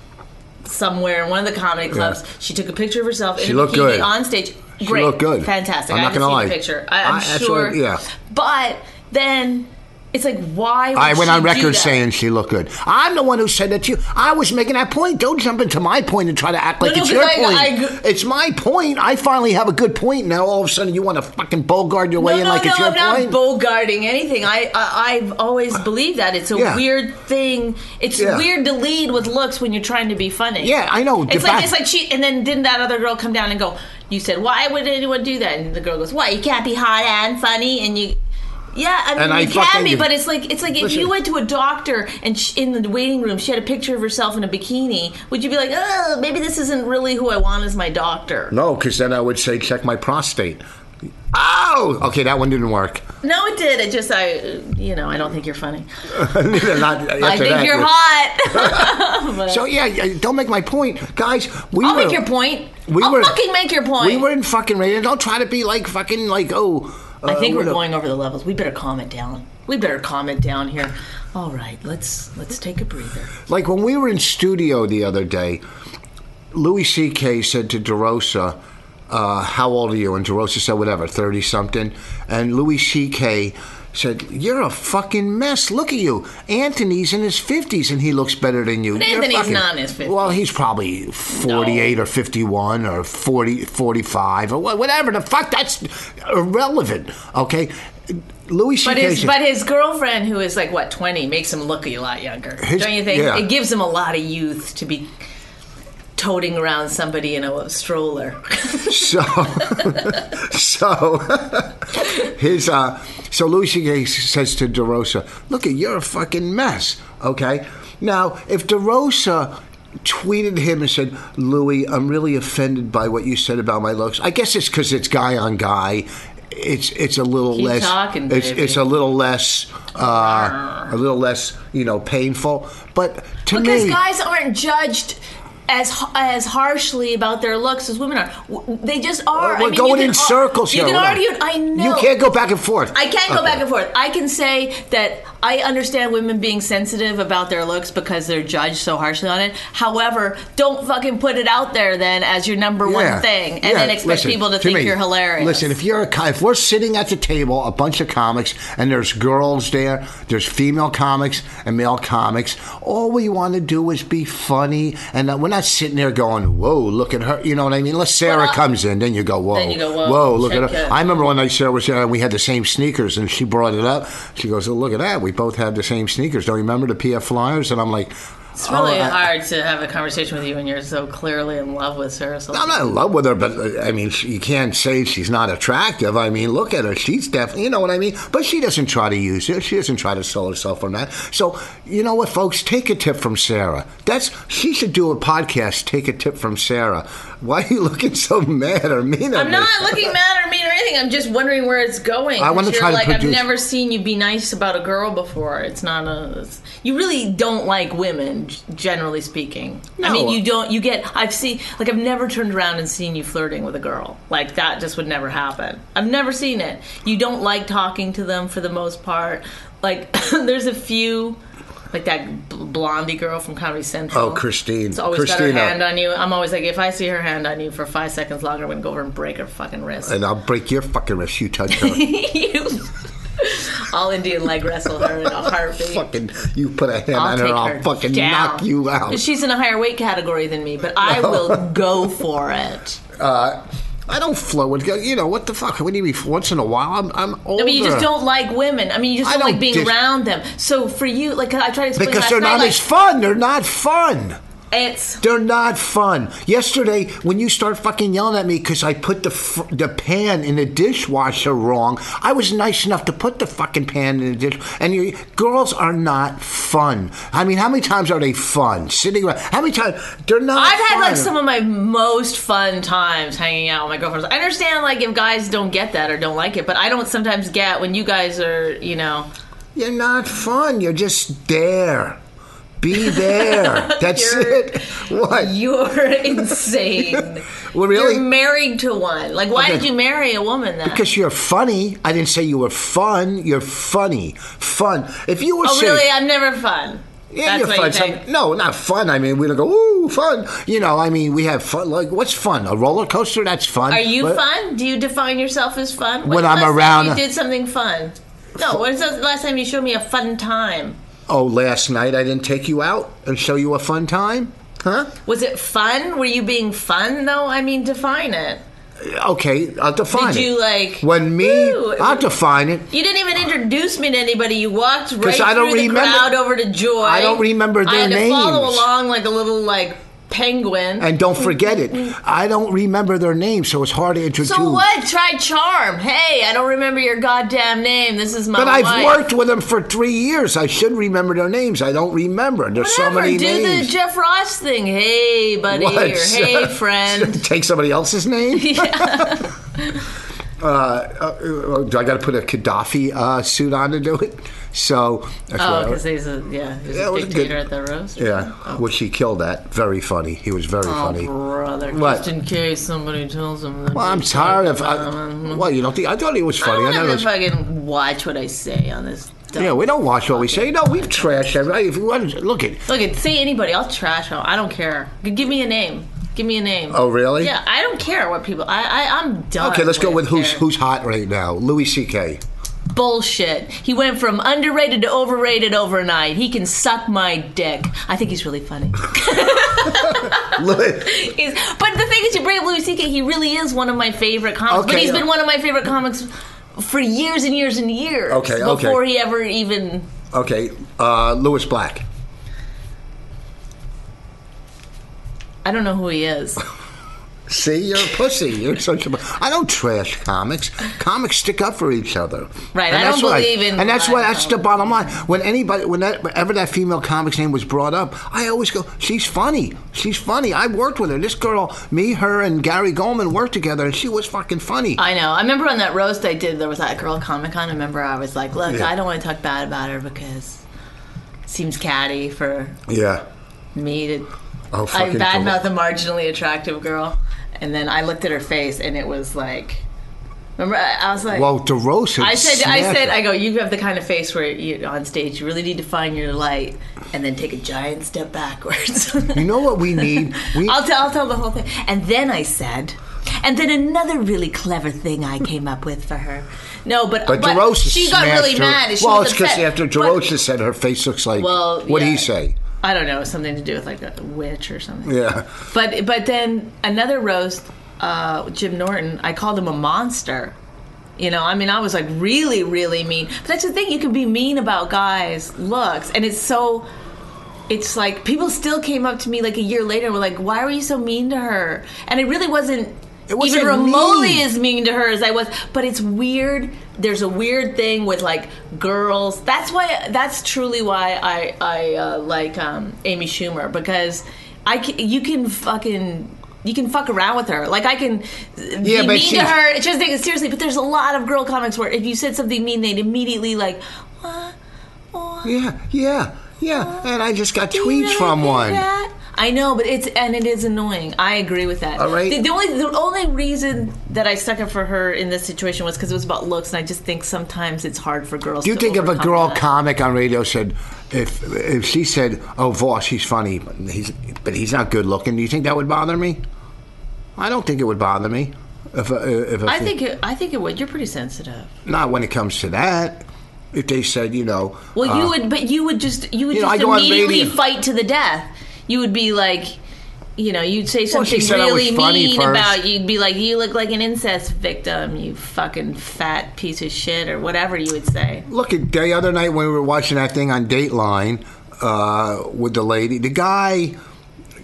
somewhere in one of the comedy clubs. She took a picture of herself in She a looked bikini good. on stage. Great, She looked good. fantastic. I'm I not haven't gonna lie. picture. I, I'm I- sure. yeah. But then. It's like why would I went on record saying she looked good. I'm the one who said that to you. I was making that point. Don't jump into my point and try to act like no, it's 'cause your I- point. I- it's my point. I finally have a good point. Now all of a sudden you want to fucking bogart your way no, in like no, it's your point. No, I'm not bogarting anything. I, I I've always uh, believed that it's a Yeah. weird thing. It's Yeah. weird to lead with looks when you're trying to be funny. Yeah, I know. It's The like fact- it's like she and then didn't that other girl come down and go? You said why would anyone do that? And the girl goes, Why you can't be hot and funny and you. Yeah, I mean And I you can be, but it's like it's like if you went to a doctor and sh- in the waiting room she had a picture of herself in a bikini, would you be like, oh, maybe this isn't really who I want as my doctor? no, because then I would say check my prostate. Oh, okay, that one didn't work. No, it did. It just I, you know, I don't think you're funny. [laughs] Not [laughs] I think that, you're hot. [laughs] So yeah, yeah, don't make my point, guys. We I'll were, make your point. We I'll were, fucking make your point. We were in fucking radio. Don't try to be like fucking like oh. I think uh, we're going over the levels. We better calm it down. We better calm it down here. All right, let's let's take a breather. Like when we were in studio the other day, Louis C.K. said to DeRosa, uh, "How old are you?" And DeRosa said, "Whatever, thirty something." And Louis C.K. said, "You're a fucking mess. Look at you. Anthony's in his fifties, and he looks better than you." But You're Anthony's not in his 50s. Well, he's probably forty-eight or fifty-one or 40, 45 or whatever. The fuck, that's irrelevant. Okay. Louis But his but his girlfriend, who is like what twenty, makes him look a lot younger. His- Don't you think? yeah. It gives him a lot of youth to be toting around somebody in a stroller. [laughs] So, so his uh, so Louis C.K. says to DeRosa, "Look, at you're a fucking mess." Okay, now if DeRosa tweeted him and said, "Louis, I'm really offended by what you said about my looks. I guess it's because it's guy on guy. It's it's a little Keep less. talking, it's it's a little less. Uh, a little less, you know, painful. But to Because me, because guys aren't judged as as harshly about their looks as women are. They just are. I we're mean, going in ar- circles You here. can argue. I know. You can't go back and forth. I can't go back and forth. I can say that I understand women being sensitive about their looks because they're judged so harshly on it. However, don't fucking put it out there then as your number Yeah. one thing, and Yeah, then expect listen, people to think me, you're hilarious. Listen, if you're a if we're sitting at the table, a bunch of comics, and there's girls there, there's female comics and male comics. All we want to do is be funny, and we're not sitting there going, "Whoa, look at her." You know what I mean? Unless Sarah Well, comes in, then you go, "Whoa, Then you go, "Whoa, look at her." it. I remember one night Sarah was there, and we had the same sneakers, and she brought it up. She goes, oh, "Look at that, we both had the same sneakers." Don't you remember the PF Flyers? And I'm like. it's really "Oh, I- hard to have a conversation with you when you're so clearly in love with Sarah. Silverman. I'm not in love with her, but I mean, she, you can't say she's not attractive. I mean, look at her; she's definitely, you know what I mean. But she doesn't try to use it. She doesn't try to sell herself on that. So, you know what, folks? Take a tip from Sarah. That's she should do a podcast. Take a tip from Sarah. Why are you looking so mad or mean? I'm me? not looking mad or mean or anything. I'm just wondering where it's going. I wanna 'Cause try you're to like produce- I've never seen you be nice about a girl before. It's not a. It's, you really don't like women, generally speaking. No. I mean, you don't. You get. I've seen. Like I've never turned around and seen you flirting with a girl. Like that just would never happen. I've never seen it. You don't like talking to them for the most part. Like [laughs] there's a few. Like that blondie girl from Comedy Central. Oh, Christine. It's always got her hand on you. I'm always like, if I see her hand on you for five seconds longer, I'm gonna go over and break her fucking wrist. And I'll break your fucking wrist. You touch her. [laughs] you, I'll Indian leg wrestle her in a heartbeat. fucking, you put a hand I'll on her. I'll fucking down. knock you out. She's in a higher weight category than me, but I will go for it. Uh, I don't flirt with you know what the fuck. What do you mean? Once in a while, I'm I'm older. I mean, you just don't like women. I mean, you just don't, don't like being dis- around them. So for you, like I tried to explain because they're night, not like, as fun. They're not fun. It's They're not fun. Yesterday, when you start fucking yelling at me because I put the fr- the pan in the dishwasher wrong, I was nice enough to put the fucking pan in the dish. And you, girls are not fun. I mean, how many times are they fun? Sitting around. How many times? They're not. I've had like some of my most fun times hanging out with my girlfriends. I understand like if guys don't get that or don't like it, but I don't sometimes get when you guys are, you know, You're not fun. You're just there. Be there. [laughs] That's it. What? you're [laughs] insane. Well, really? You're married to one. Like, why Okay. did you marry a woman then? Because you're funny. I didn't say you were fun. You're funny. Fun. If you were oh, really? I'm never fun. Yeah, That's you're fun. you. No, not fun. I mean, we don't go, ooh, fun. You know, I mean, we have fun. Like, what's fun? A roller coaster? That's fun. Are you But- fun? Do you define yourself as fun? When When's the I'm around- you did something fun. No, when's the last time you showed me a fun time? Oh, last night I didn't take you out and show you a fun time? Huh? Was it fun? Were you being fun though? I mean, define it. Okay, I'll define it. Did it. you like When me! I'll define it. You didn't even introduce me to anybody. You walked right I don't through the remember- crowd over to Joy. I don't remember their I had to follow along like a little like penguin. And don't forget it. I don't remember their names, so it's hard to introduce. so what? Try charm. Hey, I don't remember your goddamn name. This is my But I've wife. worked with them for three years. I should remember their names. I don't remember. There's so Whatever, many do names. the Jeff Ross thing. Hey, buddy, What? or hey, [laughs] friend. Take somebody else's name? [laughs] uh, [laughs] uh, do I got to put a Gaddafi uh, suit on to do it? So, Oh, because he's a yeah, he's Yeah, a dictator good. at the roast. yeah, Oh. which he killed at. Very funny. He was very Oh, funny. brother! What? Just in case somebody tells him. That Well, I'm tired of. I, well, you don't think? I thought he was funny. I don't I have never. to fucking watch what I say on this. yeah, we don't watch what we say. No, we've trashed everybody. If you want to look at. Look, at say anybody. I'll trash them. I don't care. Give me a name. Give me a name. Oh, really? Yeah, I don't care what people. I, I I'm done. Okay, let's go with who's caring. who's hot right now. Louis C.K. bullshit. He went from underrated to overrated overnight. He can suck my dick. I think he's really funny. [laughs] [laughs] Louis- He's, but the thing is, you bring up Louis C.K. He really is one of my favorite comics. but Okay. he's been one of my favorite comics for years and years and years. Okay, okay. Before he ever even. Okay, uh, Lewis Black. I don't know who he is. [laughs] See, you're a pussy. You're such a. I don't trash comics. Comics stick up for each other. Right, And I don't believe in And that's why That's the bottom line. When anybody, when that, whenever that female comic's name was brought up, I always go, "She's funny. She's funny." I worked with her. This girl, me, her, and Gary Gulman worked together, and she was fucking funny. I know. I remember on that roast I did, there was that girl Comic Con. I remember I was like, look, Yeah. I don't want to talk bad about her because it seems catty for yeah. me to. Oh, I fucking. badmouth a marginally attractive girl. And then I looked at her face and it was like. Remember, I was like. well, DeRosa. I said, I said. I go. You have the kind of face where you on stage, you really need to find your light, and then take a giant step backwards. You know what we need? [laughs] We I'll tell, I'll tell the whole thing. And then I said, and then another really clever thing I came up with for her. No, but But DeRosa she got really her. mad. She well, it's because after But- DeRosa said her face looks like. Well, what did he say? I don't know, something to do with like a witch or something. Yeah. But but then another roast, uh, Jim Norton. I called him a monster. You know, I mean, I was like really, really mean. But that's the thing; you can be mean about guys' looks, and it's so. It's like people still came up to me like a year later and were like, "Why were you so mean to her?" And it really wasn't. It wasn't even remotely mean. as mean to her as I was, but it's weird. There's a weird thing with like girls. That's why. That's truly why I I uh, like um, Amy Schumer because I can, you can fucking you can fuck around with her. Like I can Yeah, be mean to she's- her. Just take it seriously. But there's a lot of girl comics where if you said something mean, they'd immediately like, what? What? Yeah, yeah, yeah. And I just got tweets really from one. that? I know, but it's and it is annoying. I agree with that. All right. The, the only the only reason that I stuck up for her in this situation was because it was about looks, and I just think sometimes it's hard for girls. Do you think if a girl that. comic on radio said, if if she said, "Oh, Vos, he's funny, but he's but he's not good looking," do you think that would bother me? I don't think it would bother me. If if a, I think it, I think it would. You're pretty sensitive. not when it comes to that. If they said, you know, Well, uh, you would, but you would just you would You know, just immediately fight to the death. You would be like. You know, you'd say something was really mean about you'd be like, "You look like an incest victim, you fucking fat piece of shit," or whatever you would say. Look at the other night when we were watching that thing on Dateline uh, with the lady. The guy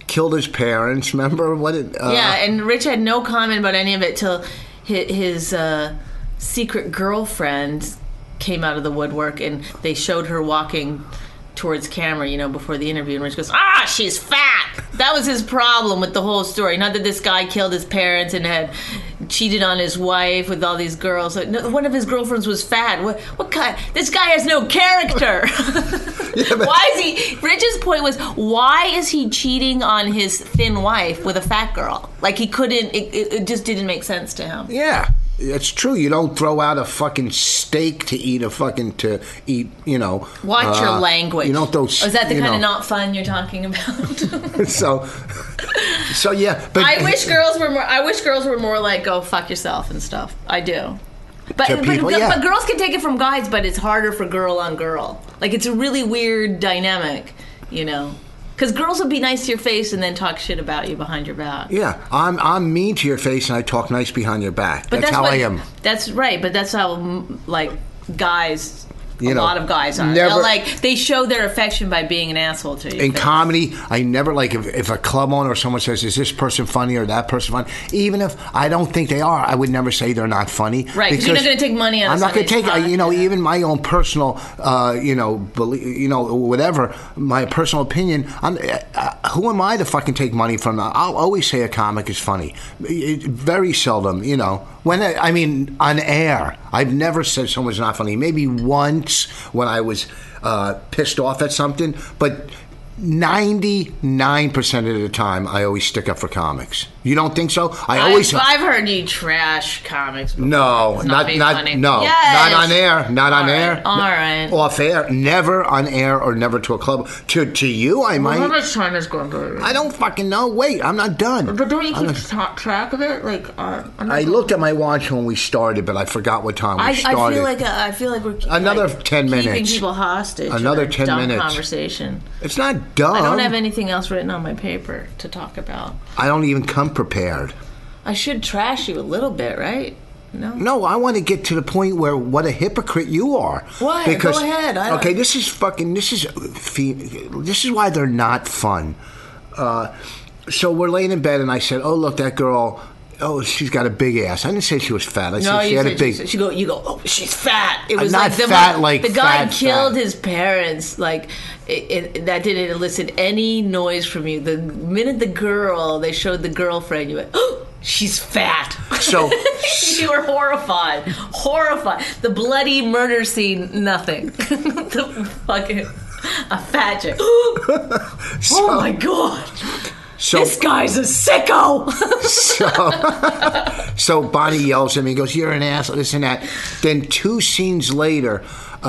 killed his parents. [laughs] Remember what? It, uh, yeah, and Rich had no comment about any of it till his, his uh, secret girlfriend came out of the woodwork, and they showed her walking towards camera, you know, before the interview, and Rich goes, "Ah, she's fat." That was his problem with the whole story. Not that this guy killed his parents and had cheated on his wife with all these girls. One of his girlfriends was fat. What? What kind? This guy has no character. [laughs] but- why is he? Rich's point was, why is he cheating on his thin wife with a fat girl? Like he couldn't. It, it, it just didn't make sense to him. Yeah, it's true. You don't throw out a fucking steak to eat a fucking to eat. You know, Watch your uh, language. You don't throw. Oh, is that the kind of not fun you're talking about? [laughs] So, so yeah. But I wish girls were more. I wish girls were more like go fuck yourself and stuff. I do. But, but, people, but, yeah. but girls can take it from guys, but it's harder for girl on girl. Like it's a really weird dynamic, you know. Because girls will be nice to your face and then talk shit about you behind your back. Yeah, I'm I'm mean to your face and I talk nice behind your back. But that's, how what, I am. That's right, but that's how like guys. You a know, lot of guys are. never- They'll, like they show their affection by being an asshole to you. In comedy, I never like if, if a club owner or someone says, "Is this person funny or that person funny?" Even if I don't think they are, I would never say they're not funny. Right, 'cause you're not gonna take money I'm not going to take. I- You know, pocket. even my own personal, uh, you know, belie you know, whatever my personal opinion. I'm, uh, who am I to fucking take money from? I'll always say a comic is funny. It, very seldom, you know. When I, I mean on air, I've never said someone's not funny. Maybe when I was uh, pissed off at something, but. 99% of the time, I always stick up for comics. You don't think so? I always. I've, I've heard you trash comics. Before. No, It's not being not funny. no, Yes. not on air, not on All right, air. all right. off air, never on air or never to a club. To to you, I might. How much time is going to? I don't fucking know. Wait, I'm not done. But don't you I'm keep not- track of it? Like, uh, I'm not- looked at my watch when we started, but I forgot what time we I, I feel like uh, I feel like we're Another like, 10 keeping minutes. people hostage. Another 10 dumb minutes. Conversation. it's not dumb. I don't have anything else written on my paper to talk about. I don't even come prepared. I should trash you a little bit, right? No. No, I want to get to the point where what a hypocrite you are. Why? Go ahead. I don't- okay, this is fucking. This is this is why they're not fun. Uh, so we're laying in bed, and I said, "Oh, look, that girl. Oh, she's got a big ass." I didn't say she was fat. I said she had a big. she, she go. You go. Oh, she's fat. It was not like the fat like the guy fat, killed fat. his parents. Like it, it, that didn't elicit any noise from you. The minute the girl they showed the girlfriend, you went. Oh, [gasps] she's fat. So- [laughs] you were horrified. Horrified. The bloody murder scene. Nothing. [laughs] the fucking a fat chick. [gasps] [laughs] oh my god. So, This guy's a sicko. so, so Bonnie yells at me, goes, "You're an ass," this and that. Then two scenes later, uh,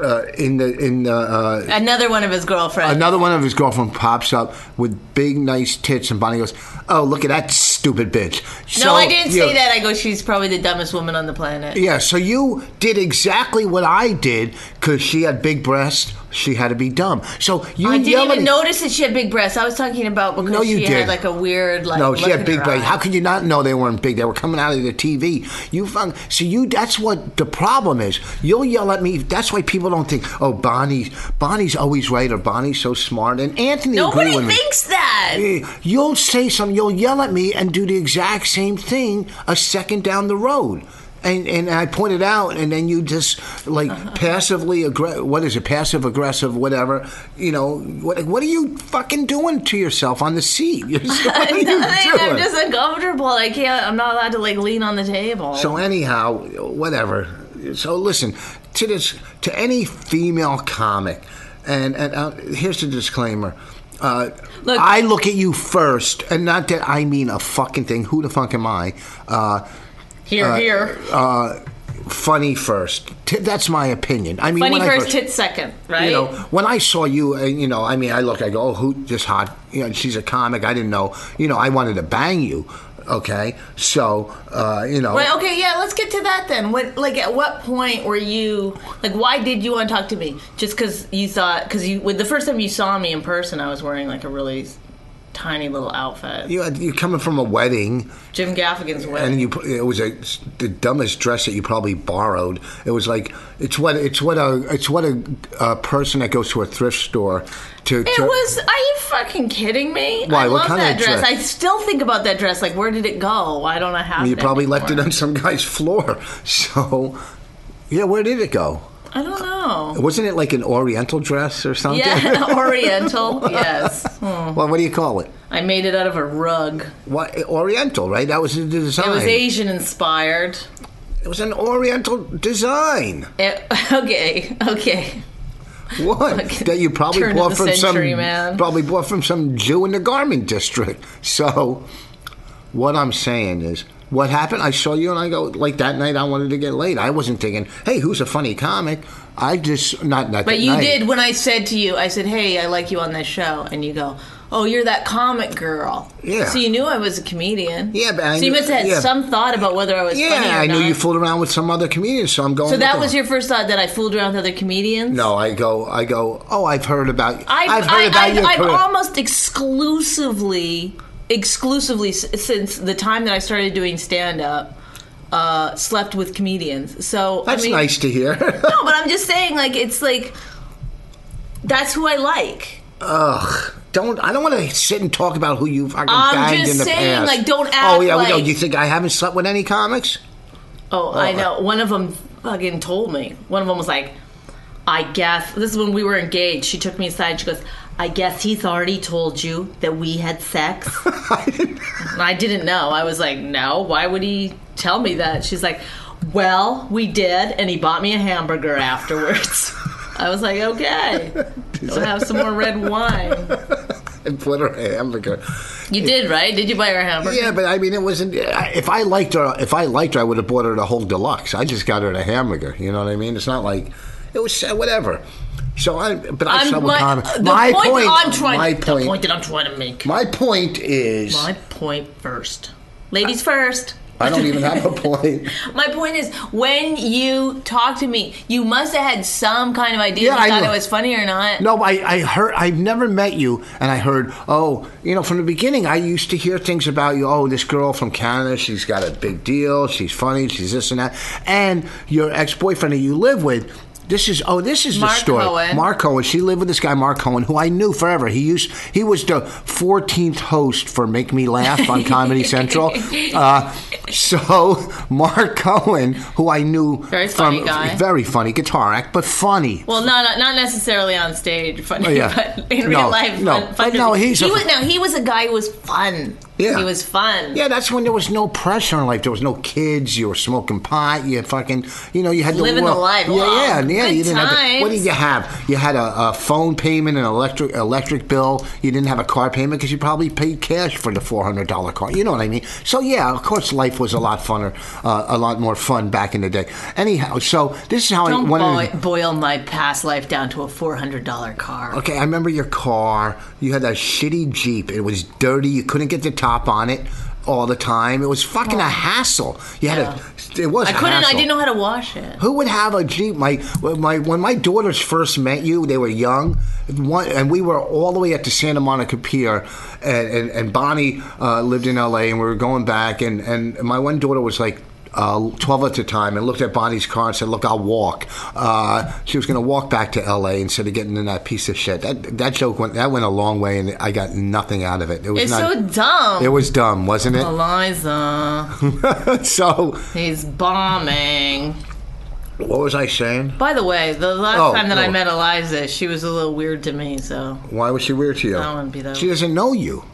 uh, uh, in the in the. Uh, Another one of his girlfriends. Another one of his girlfriend pops up with big, nice tits, and Bonnie goes, "Oh, look at that stupid bitch." no, I didn't you- say that. I go, she's probably the dumbest woman on the planet. Yeah, so you did exactly what I did because she had big breasts. She had to be dumb. So you I didn't at even notice that she had big breasts. I was talking about because No, you she did. had like a weird like. No, she had big breasts. How could you not know they weren't big? They were coming out of the TV. You found so you. That's what the problem is. You'll yell at me. That's why people don't think. Oh, Bonnie. Bonnie's always right, or Bonnie's so smart. And Anthony Nobody with me. thinks that. Eh, You'll say something, you'll yell at me and do the exact same thing a second down the road. And, and I pointed out, and then you just like [laughs] passively aggressive. What is it? Passive aggressive, whatever. You know, what, what are you fucking doing to yourself on the seat? You're- [laughs] what [laughs] are you Nothing. I'm just uncomfortable. I can't. I'm not allowed to like lean on the table. So anyhow, whatever. So listen to this to any female comic, and and uh, here's the disclaimer. Uh, Look- I look at you first, and not that I mean a fucking thing. Who the fuck am I? Uh, here, uh, here. uh, funny first. T- that's my opinion. I mean, Funny I first, hit second, right? you know, when I saw you, uh, you know, I mean, I look, I go, oh, who just hot? You know, she's a comic. I didn't know. You know, I wanted to bang you. Okay, so uh, you know, Wait, okay, yeah, let's get to that then. What, like, at what point were you, like, why did you want to talk to me? Just because you thought, because you, with the first time you saw me in person, I was wearing like a really tiny little outfit. you you're coming from a wedding. Jim Gaffigan's wedding. and you it was a, the dumbest dress that you probably borrowed. It was like it's what it's what a it's what a, a person that goes to a thrift store to. It to was. Are you fucking kidding me? Why? I What love kind that of dress. dress? I still think about that dress. Like, where did it go? I don't know how. you probably left it on some guy's floor. [laughs] So, yeah, where did it go? I don't know. Wasn't it like an Oriental dress or something? Yeah, [laughs] Oriental. yes. well, hmm. what do you call it? I made it out of a rug. What Oriental, right? That was the design. It was Asian inspired. It was an Oriental design. It- eh, [laughs] okay, okay. What that you probably bought the from century, some man. probably bought from some Jew in the garment district. So, what I'm saying is, what happened? I saw you and I go like that night. I wanted to get laid. I wasn't thinking, hey, who's a funny comic? I just not not. But you night. did when I said to you, I said, "Hey, I like you on this show," and you go, "Oh, you're that comic girl." Yeah. So you knew I was a comedian. Yeah, but I so you knew- must have had yeah. some thought about whether I was funny Yeah, I knew not. you fooled around with some other comedians, so I'm going. So that them. was your first thought that I fooled around with other comedians. No, I go. I go. Oh, I've heard about. I've, I've heard I, about I've, your I've career. almost exclusively, exclusively since the time that I started doing stand up, uh, slept with comedians. So That's I mean, nice to hear. [laughs] No, but I'm just saying, like, it's like that's who I like. Ugh. Don't I don't want to sit and talk about who you fucking I'm banged just in the saying, past. like, don't Oh act yeah, we go. You think I haven't slept with any comics? Oh, I know. One of them fucking told me. One of them was like, I guess this is when we were engaged. She took me aside. She goes, I guess he's already told you that we had sex. And [laughs] I didn't know. I was like, no. Why would he tell me that? She's like, well, we did, and he bought me a hamburger afterwards. I was like, okay. We'll have some more red wine. [laughs] and put her a hamburger. You did, right? Did you buy her a hamburger? Yeah, but I mean, it wasn't. If I liked her, if I liked her, I would have bought her the whole deluxe. I just got her the hamburger. You know what I mean? It's not like it was whatever. So I, but I I'm, slept my, the My point, point. I'm trying, my point. point that I'm trying to make. My point is, My point first. Ladies first. I don't even have a [laughs] point. My point is, when you talk to me, you must have had some kind of idea Yeah, if I you thought it was funny or not. No, I, I heard. I've never met you, and I heard. Oh, you know, from the beginning, I used to hear things about you. Oh, this girl from Canada, she's got a big deal. She's funny. She's this and that. And your ex-boyfriend that you live with This is oh, this is Mark the story. Cohen. Mark Cohen. She lived with this guy, Mark Cohen, who I knew forever. He used he was the 14th host for Make Me Laugh on Comedy [laughs] Central. Uh, so [laughs] Mark Cohen, who I knew Very from funny guy. very funny guitar act, but funny. Well, not not necessarily on stage, funny, Oh, yeah. [laughs] but in No, real life, no, fun, but no, he's he a- was no, he was a guy who was fun. Yeah. he was fun. Yeah, that's when there was no pressure in life. There was no kids. You were smoking pot. You had fucking, you know, you had Living the the life. Yeah, yeah, yeah. good You didn't have. To, what did you have? You had a, a phone payment, an electric electric bill. You didn't have a car payment because you probably paid cash for the four hundred dollar car. You know what I mean? So yeah, of course, life was a lot funner, uh, a lot more fun back in the day. Anyhow, so this is how I Don't wanted. boil, boil my past life down to a four hundred dollar car. Okay, I remember your car. You had that shitty Jeep. It was dirty. You couldn't get the top on it all the time. It was fucking a hassle. You had Yeah. a. It was. I a couldn't. I didn't know how to wash it. Who would have a Jeep? My, my when my daughters first met you, they were young, one, and we were all the way at the Santa Monica Pier, and, and, and Bonnie uh, lived in L.A. and we were going back, and, and my one daughter was like. Uh, 12 at the time and looked at Bonnie's car and said, Look, I'll walk. Uh, she was going to walk back to LA instead of getting in that piece of shit. That, that joke went, that went a long way and I got nothing out of it. It was It's not, so dumb. It was dumb, wasn't it? Iliza, [laughs] so, he's bombing. what was I saying? By the way, the last Oh, time that I oh. met Iliza, she was a little weird to me. So Why was she weird to you? I wouldn't be that She doesn't know you.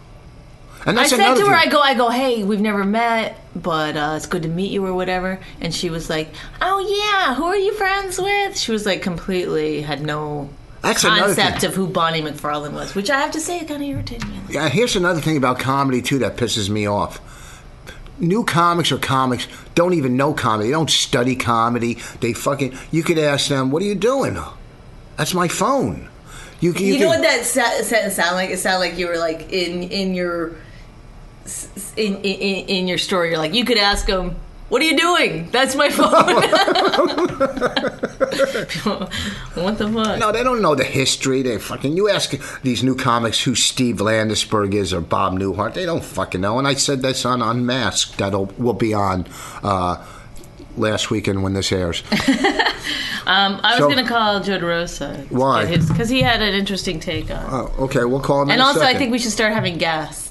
And I said to her. I go, I go, hey, we've never met, but uh, it's good to meet you or whatever. And she was like, oh yeah, who are you friends with? She was like completely had no That's concept of who Bonnie McFarlane was, which I have to say, it kind of irritated me. Yeah, here's another thing about comedy too that pisses me off. New comics or comics don't even know comedy. They don't study comedy. They fucking. You could ask them, "What are you doing?" That's my phone. You, can- You, you know can- what that sentence sound like? It sounded like you were like in in your in, in in your story. You're like, you could ask them, "What are you doing?" That's my [laughs] phone. [laughs] what the fuck? No, they don't know the history. They fucking. You ask these new comics who Steve Landesberg is or Bob Newhart. They don't fucking know. And I said this on Unmasked. That'll will be on uh, last weekend when this airs. [laughs] Um, I was So- going to call Joe DeRosa. Why? Because he had an interesting take on. it. Oh, okay, we'll call him. and also, I think we should start having guests.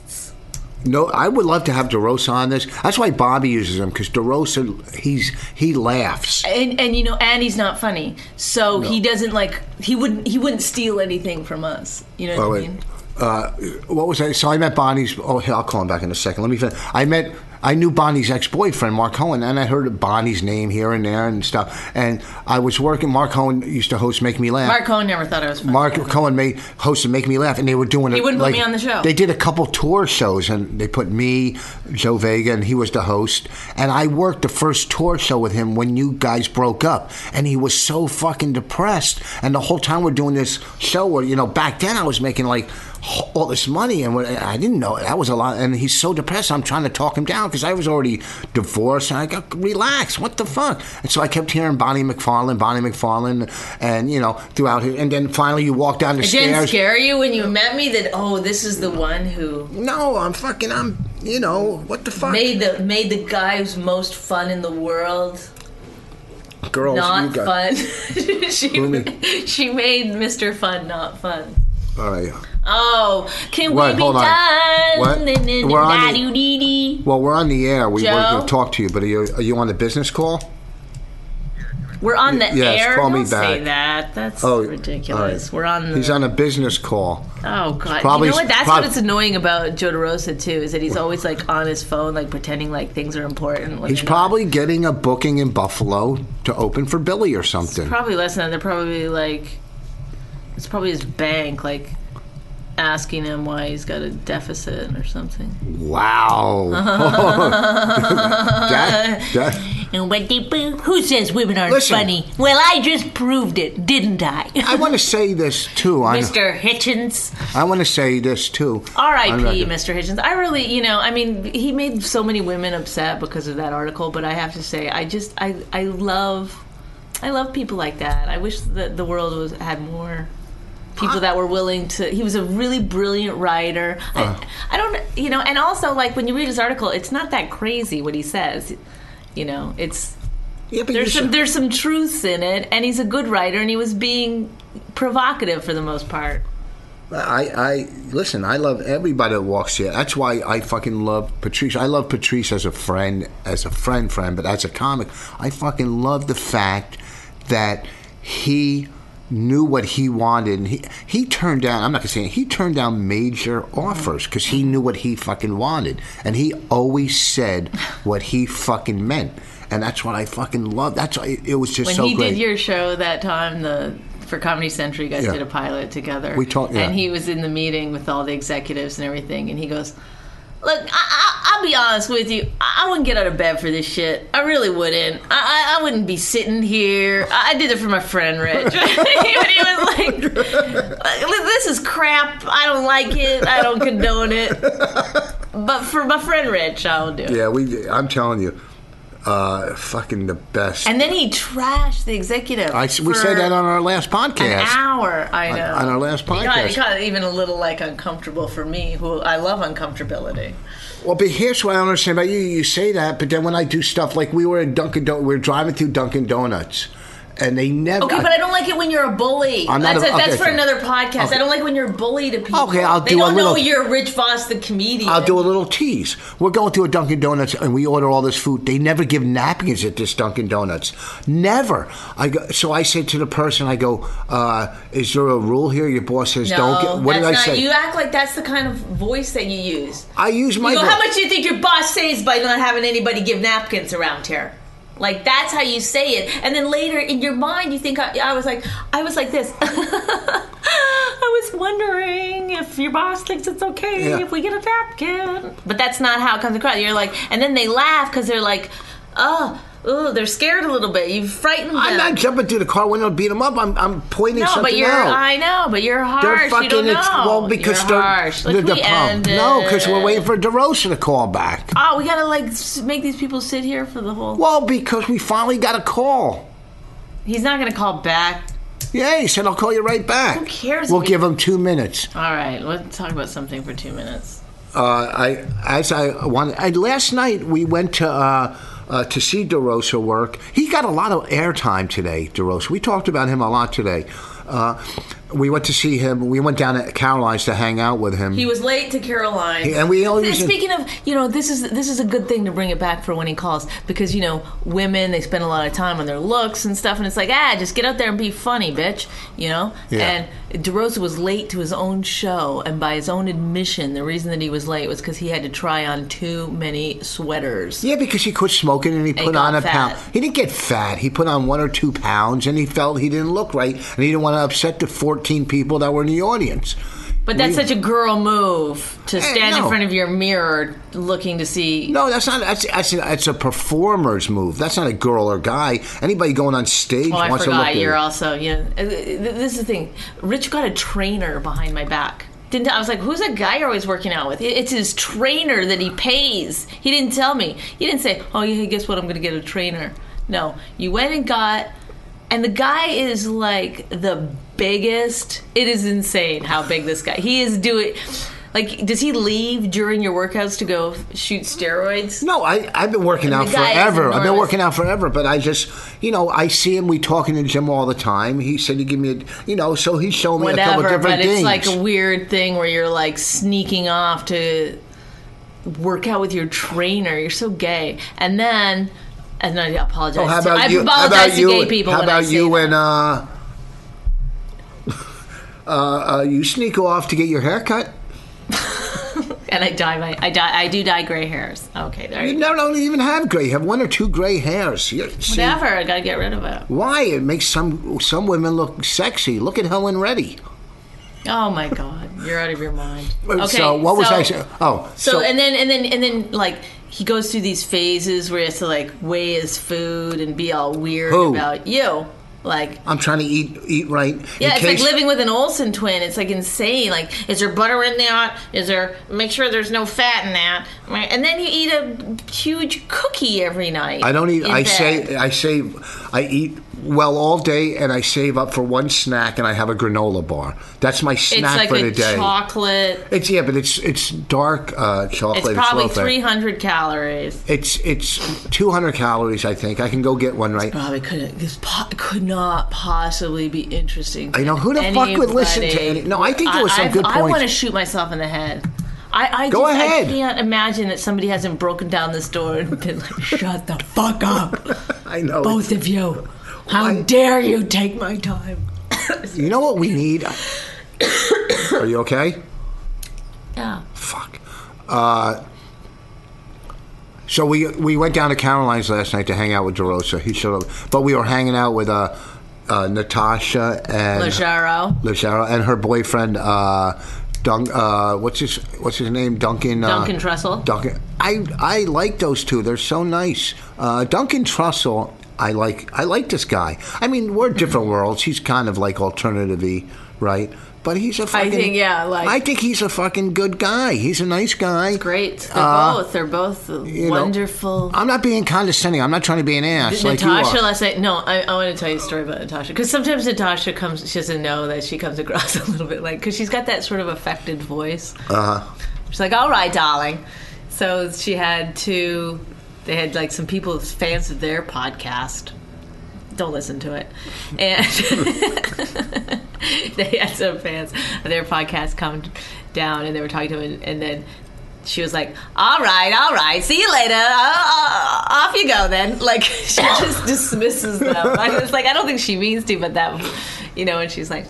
No, I would love to have DeRosa on this. That's why Bobby uses him because DeRosa, he's he laughs. And and you know, and he's not funny, so he doesn't like he wouldn't he wouldn't steal anything from us. You know what Oh, I mean? Uh, what was I? So I met Bonnie's. Oh, here, I'll call him back in a second. Let me. Finish. I met. I knew Bonnie's ex-boyfriend, Mark Cohen, and I heard Bonnie's name here and there and stuff. And I was working. Mark Cohen used to host Make Me Laugh. Mark Cohen never thought I was funny. Mark Cohen made hosted Make Me Laugh, and they were doing it. He wouldn't put me on the show. They did a couple tour shows, and they put me, Joe Vega, and he was the host. And I worked the first tour show with him when you guys broke up, and he was so fucking depressed. And the whole time we're doing this show, where you know, back then I was making like all this money, and when- I didn't know that was a lot. And he's so depressed. I'm trying to talk him down because I was already divorced, and I got relax. What the fuck? And so I kept hearing Bonnie McFarlane, Bonnie McFarlane, and you know, throughout. here. And then finally, you walk down the It stairs. didn't scare you when you met me that oh this is the one who No, I'm fucking. I'm. You know what the fuck? made the made the guy who's most fun in the world Girls, not you got. fun. [laughs] [laughs] she she made Mr. Fun not fun. All right. Oh, can What? we be Hold done? What? We're on the- Well, we're on the air. We Joe? were going to talk to you, but are you, are you on the business call? We're on the Yes, air. call me Don't say back. that. That's Oh, ridiculous. right. We're on the. He's on a business call. Oh God! Probably- you know what? That's prob- what's annoying about Joe DeRosa too is that he's always like on his phone, like pretending like things are important. He's they're not. probably getting a booking in Buffalo to open for Billy or something. probably less than that. They're probably like it's probably his bank, like asking him why he's got a deficit or something. Wow. [laughs] that, that, And what they? Who says women aren't Listen. funny? Well, I just proved it, didn't I, I want to [laughs] say this too. I, Mr. Hitchens? I want to say this too. R.I.P. Mr. Hitchens. I really, you know, I mean, he made so many women upset because of that article, but I have to say, I just, I, I love, I love people like that. I wish that the world was had more people that were willing to. He was a really brilliant writer. Uh. I, I don't, you know, and also like when you read his article, it's not that crazy what he says. You know, it's. Yeah, but there's some said- there's some truths in it, and he's a good writer, and he was being provocative for the most part. I, I listen. I love everybody that walks here. That's why I fucking love Patrice. I love Patrice as a friend, as a friend, friend. But as a comic, I fucking love the fact that he knew what he wanted, and he he turned down. I'm not gonna say it, he turned down major offers because he knew what he fucking wanted, and he always said [laughs] what he fucking meant, and that's what I fucking love. That's why it was just When so he great. did your show that time, the for Comedy Central, you guys Yeah. did a pilot together. We talked- yeah. and he was in the meeting with all the executives and everything, and he goes. Look, I, I, I'll be honest with you. I I wouldn't get out of bed for this shit. I really wouldn't. I, I, I wouldn't be sitting here. I, I did it for my friend Rich. [laughs] he was like, "This is crap. I don't like it. I don't condone it." But for my friend Rich, I'll do it. yeah, we. I'm telling you, uh, fucking the best. And then he trashed the executive. I, we said that on our last podcast. an hour. I know. on our last podcast. it got even a little like uncomfortable for me, who I love uncomfortability. Well, but here's what I don't understand about you. You say that, but then when I do stuff like we were in Dunkin' Donuts, we were driving through Dunkin' Donuts, and they never. Okay, but I don't like it when you're a bully. I'm not that's a- that's for okay. another podcast. Okay. I don't like when you're a bully to people. Okay, I'll they do a don't know little- you're Rich Vos, the comedian. I'll do a little tease. We're going to a Dunkin' Donuts and we order all this food. They never give napkins at this Dunkin' Donuts. Never. I go, so I said to the person, I go, uh, "Is there a rule here?" Your boss says, No, "Don't." Get, what that's did I not, say? You act like that's the kind of voice that you use. I use my. You go, how much do you think your boss saves by not having anybody give napkins around here? Like that's how you say it, and then later in your mind you think I, I was like I was like this. [laughs] I was wondering if your boss thinks it's okay Yeah. if we get a napkin, but that's not how it comes across. You're like, and then they laugh because they're like, oh, oh, they're scared a little bit. You frightened them. I'm not jumping through the car window to beat them up. I'm, I'm pointing no, something but you're. out. I know, but you're harsh. They're you don't know. It's, well, because you're they're harsh. they're Like, the we pump. ended. No, because we're waiting for DeRosa to call back. Oh, we gotta like make these people sit here for the whole. Well, because we finally got a call. He's not gonna call back. Yeah, he said I'll call you right back. Who cares We'll give him two minutes. All right, let's talk about something for two minutes. Uh, I as I wanted. I, last night we went to uh, uh, to see DeRosa work. He got a lot of airtime today. DeRosa. We talked about him a lot today. Uh, we went to see him. We went down to Caroline's to hang out with him. He was late to Caroline. and we always Speaking of, you know, this is this is a good thing to bring it back for when he calls because you know women they spend a lot of time on their looks and stuff, and it's like ah, just get out there and be funny, bitch, you know. Yeah. And DeRosa was late to his own show, and by his own admission, the reason that he was late was because he had to try on too many sweaters. Yeah, because he quit smoking and he put got on a fat. pound. He didn't get fat. He put on one or two pounds, and he felt he didn't look right, and he didn't want to upset the 14 people that were in the audience. But that's such a girl move to Hey, stand in front of your mirror looking to see. No, that's not. That's that's a, that's a performer's move. That's not a girl or guy. Anybody going on stage Oh, I wants to look. forgot. good. You're also, you know, uh, this is the thing. Rich got a trainer behind my back. Didn't I was like, who's that guy you're always working out with? It's his trainer that he pays. He didn't tell me. He didn't say, oh yeah, guess what? I'm going to get a trainer. No, you went and got, and the guy is like the biggest. It is insane how big this guy. He is doing. Like, does he leave during your workouts to go shoot steroids? No, I I've been working out the guy is forever. I've been working out forever, but I just you know I see him. We talk in the gym all the time. He said he give me a you know so he showed me a couple whatever, different but things. it's like a weird thing where you're like sneaking off to work out with your trainer. You're so gay. And then, and I apologize. Oh, how to, about I you? apologize How about to you? gay people. how when I about you that. and uh, uh, uh, you sneak off to get your hair cut? [laughs] and I dye my, I dye, I do dye gray hairs. Okay, there You you don't only even have gray. You have one or two gray hairs. You, see, Whatever, I gotta get rid of it. Why? It makes some some women look sexy. Look at Helen Reddy. Oh my god, you're out of your mind. [laughs] Okay, so what was so- I saying? Oh, So, and then and then and then like he goes through these phases where he has to like weigh his food and be all weird Who? about you. Like I'm trying to eat eat right. Yeah, it's case- like living with an Olsen twin. It's like insane. Like, is there butter in that? Is there? Make sure there's no fat in that. And then you eat a huge cookie every night. I don't eat. I bed. say I say I eat well all day, and I save up for one snack, and I have a granola bar. That's my It's snack like for the day. chocolate. It's yeah, but it's it's dark uh, chocolate. It's probably 300 calories. It's it's 200 calories. I think I can go get one right. Probably couldn't. This po- could not possibly be interesting. I know, who the fuck would listen to any- no, I think there was some I, good I, want to shoot myself in the head. I, I Go just, ahead. I can't imagine that somebody hasn't broken down this door and been like, "Shut the fuck up, [laughs] I know. both of you! How Why- dare you take my time?" [coughs] You know what we need? [coughs] Are you okay? Yeah. Fuck. Uh, so we we went down to Caroline's last night to hang out with DeRosa. He showed up, but we were hanging out with uh, uh, Natasha and Leggero. Leggero and her boyfriend. Uh, Dun- uh, what's his What's his name? Duncan. Uh, Duncan Trussell. Duncan. I I like those two. They're so nice. Uh, Duncan Trussell. I like I like this guy. I mean, we're different worlds. He's kind of like alternative-y, right? But he's a fucking. I think, yeah, like- I think he's a fucking good guy. He's a nice guy. Great. They're Uh, both. They're both you know, wonderful. I'm not being condescending. I'm not trying to be an ass like Natasha last night. No, I, I want to tell you a story about Natasha because sometimes Natasha comes. She doesn't know that she comes across [laughs] a little bit like because she's got that sort of affected voice. Uh huh. She's like, "All right, darling." So she had two. They had like some people fans of their podcast. Don't listen to it. And [laughs] they had some fans of their podcast come down, and they were talking to him, and then she was like, "All right, all right, see you later. Uh, uh, off you go then." [laughs] Like she just dismisses them. I was like, I don't think she means to, but that, you know, and she's like,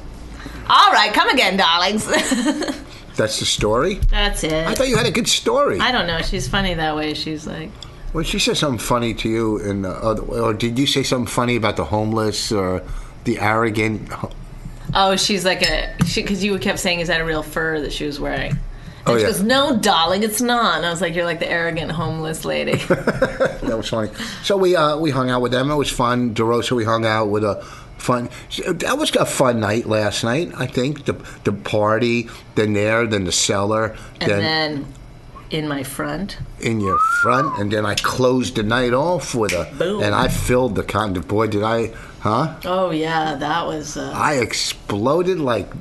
"All right, come again, darlings." [laughs] That's the story. That's it. I thought you had a good story. I don't know. She's funny that way. She's like, When she said something funny to you, and uh, other- or did you say something funny about the homeless or the arrogant? oh, she's like a she because you kept saying, "Is that a real fur that she was wearing?" And Oh, she yeah. goes, "No, darling, it's not." And I was like, "You're like the arrogant homeless lady." [laughs] That was funny. So we uh, we hung out with them. It was fun. DeRosa, we hung out with a fun. That was a fun night last night. I think the the party, then there, then the cellar, and then, then in my front, in your front, and then I closed the night off with a. Boom. And I filled the con. Boy, did I, huh? oh yeah, that was. Uh, I exploded like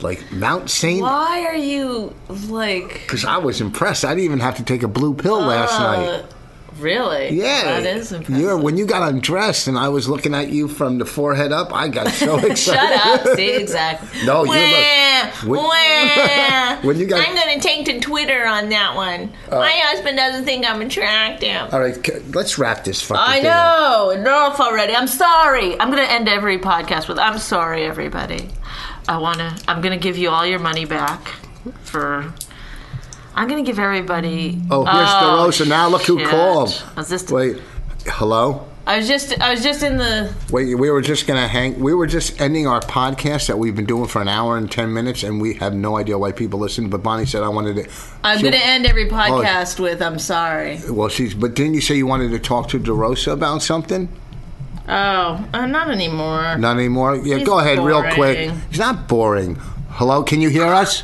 like Mount Saint. why are you like? Because I was impressed. I didn't even have to take a blue pill last night. Uh, really? Yeah, that is impressive. You're, when you got undressed and I was looking at you from the forehead up, I got so [laughs] excited. Shut up! [laughs] See exactly. No, you look- when- [laughs] When you got- Uh, I'm gonna take to Twitter on that one. My husband doesn't think I'm attractive. All right, let's wrap this fucking I know. Enough already. I'm sorry. I'm gonna end every podcast with "I'm sorry, everybody." I wanna. I'm gonna give you all your money back for. I'm gonna give everybody. Oh, here's DeRosa. Now look who shit. called. Was this? Wait, hello? I was just. I was just in the. Wait, we were just gonna hang. We were just ending our podcast that we've been doing for an hour and ten minutes, and we have no idea why people listen. But Bonnie said I wanted to. I'm she- gonna end every podcast with "I'm sorry." Well, she's. But didn't you say you wanted to talk to DeRosa about something? Oh, uh, not anymore. Not anymore. Yeah, He's go ahead, real quick. boring. He's not boring. Hello, can you hear us?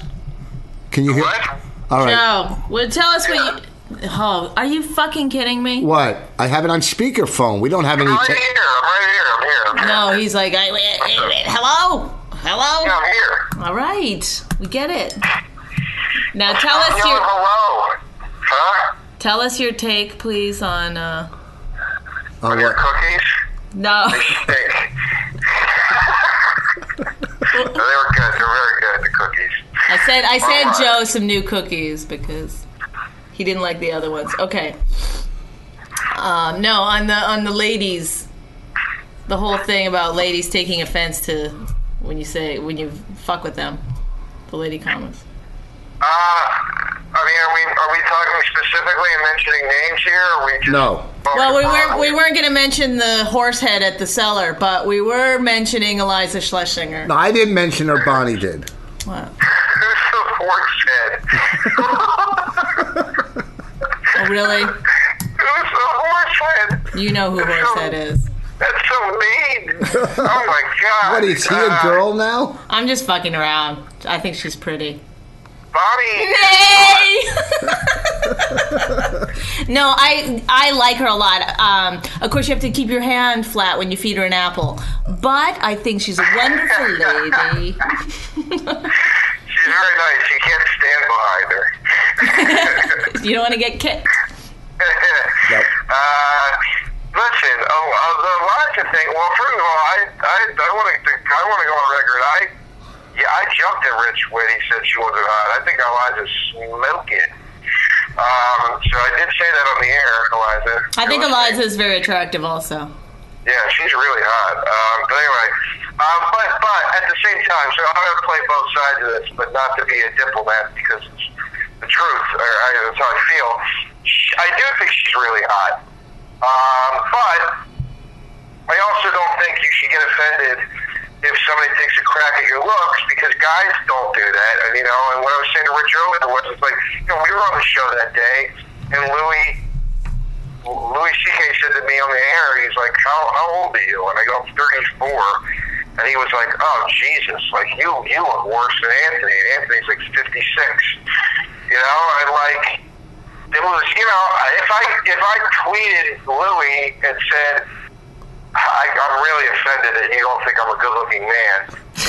Can you hear? What? All right. Joe, well, tell us what you. Oh, are you fucking kidding me? What? I have it on speakerphone. We don't have any. I'm right ta- here. I'm right here. I'm here. I'm here. No, he's like, I, wait, wait, wait, hello, hello. Yeah, I'm here. All right, we get it. Now tell us your hello. Huh? tell us your take, please, on uh. on Your cookies? No, Stink. [laughs] they were good. They're very good, the cookies. I said I Mama. said Joe some new cookies because he didn't like the other ones. Okay. Um, no, on the on the ladies, the whole thing about ladies taking offense to when you say when you fuck with them, the lady comments. Uh, I mean, are we are we talking specifically and mentioning names here, or are we just No. Well, we weren't we weren't going to mention the horse head at the cellar, but we were mentioning Iliza Shlesinger. No, I didn't mention her. Bonnie did. What? Who's the? Oh, really? [laughs] Who's the horse head? You know who horse head is? That's so mean. Oh my god. What is he a Uh, girl now? I'm just fucking around. I think she's pretty. Bonnie. Nay! [laughs] no, I I like her a lot. Um, of course, you have to keep your hand flat when you feed her an apple. but I think she's a wonderful lady. [laughs] She's very nice. You can't stand behind her. [laughs] you don't want to get kicked. [laughs] Yep. Uh, listen, oh, uh, the Iliza thing. Well, first of all, I I, I want to I want to go on record. I yeah, I jumped at Rich when he said she wasn't hot. I think Iliza's smoking. Um, so I did say that on the air, Iliza. I think Iliza is very attractive also. Yeah, she's really hot. Um, but anyway, um, but but at the same time, so I'm going to play both sides of this, but not to be a diplomat because it's the truth, or I, that's how I feel. She, I do think she's really hot, um, but I also don't think you should get offended if somebody takes a crack at your looks because guys don't do that. And you know, and what I was saying to Rich earlier was, it's like you know, we were on the show that day, and Louis. Louis C.K. said to me on the air, he's like, how, how old are you? And I go, I'm 34. And he was like, oh, Jesus, like, you you look worse than Anthony. And Anthony's like 56. You know, and like, it was, you know, if I if I tweeted Louis and said, I, I'm really offended that you don't think I'm a good-looking man,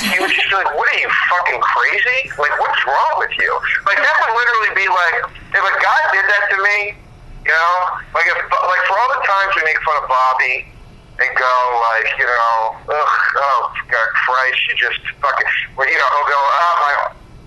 he would just like, what are you, fucking crazy? Like, what's wrong with you? Like, that would literally be like, if a guy did that to me, you know, like if like for all the times we make fun of Bobby and go like, you know, ugh, oh God Christ, you just fucking, well, you know, he'll go, oh my,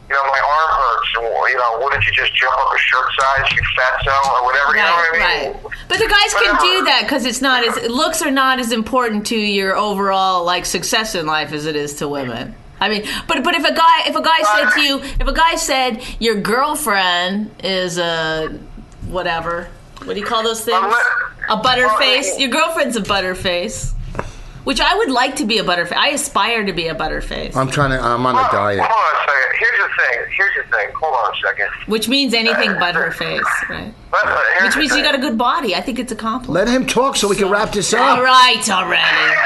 you know, my arm hurts, and you know, wouldn't you just jump up a shirt size, you fatso, or whatever, you know what I mean? right. But the guys can do that because it's not as looks are not as important to your overall like success in life as it is to women. I mean, but but if a guy if a guy said to you if a guy said your girlfriend is a whatever what do you call those things a butterface your girlfriend's a butterface which I would like to be a butterface I aspire to be a butterface I'm trying to. I'm on a Hold- diet. Hold on a second. Here's the thing. Here's the thing. Hold on a second. which means anything but her face right Let- let- which means you got a good body I think it's a compliment Let him talk so we can wrap this up. right already.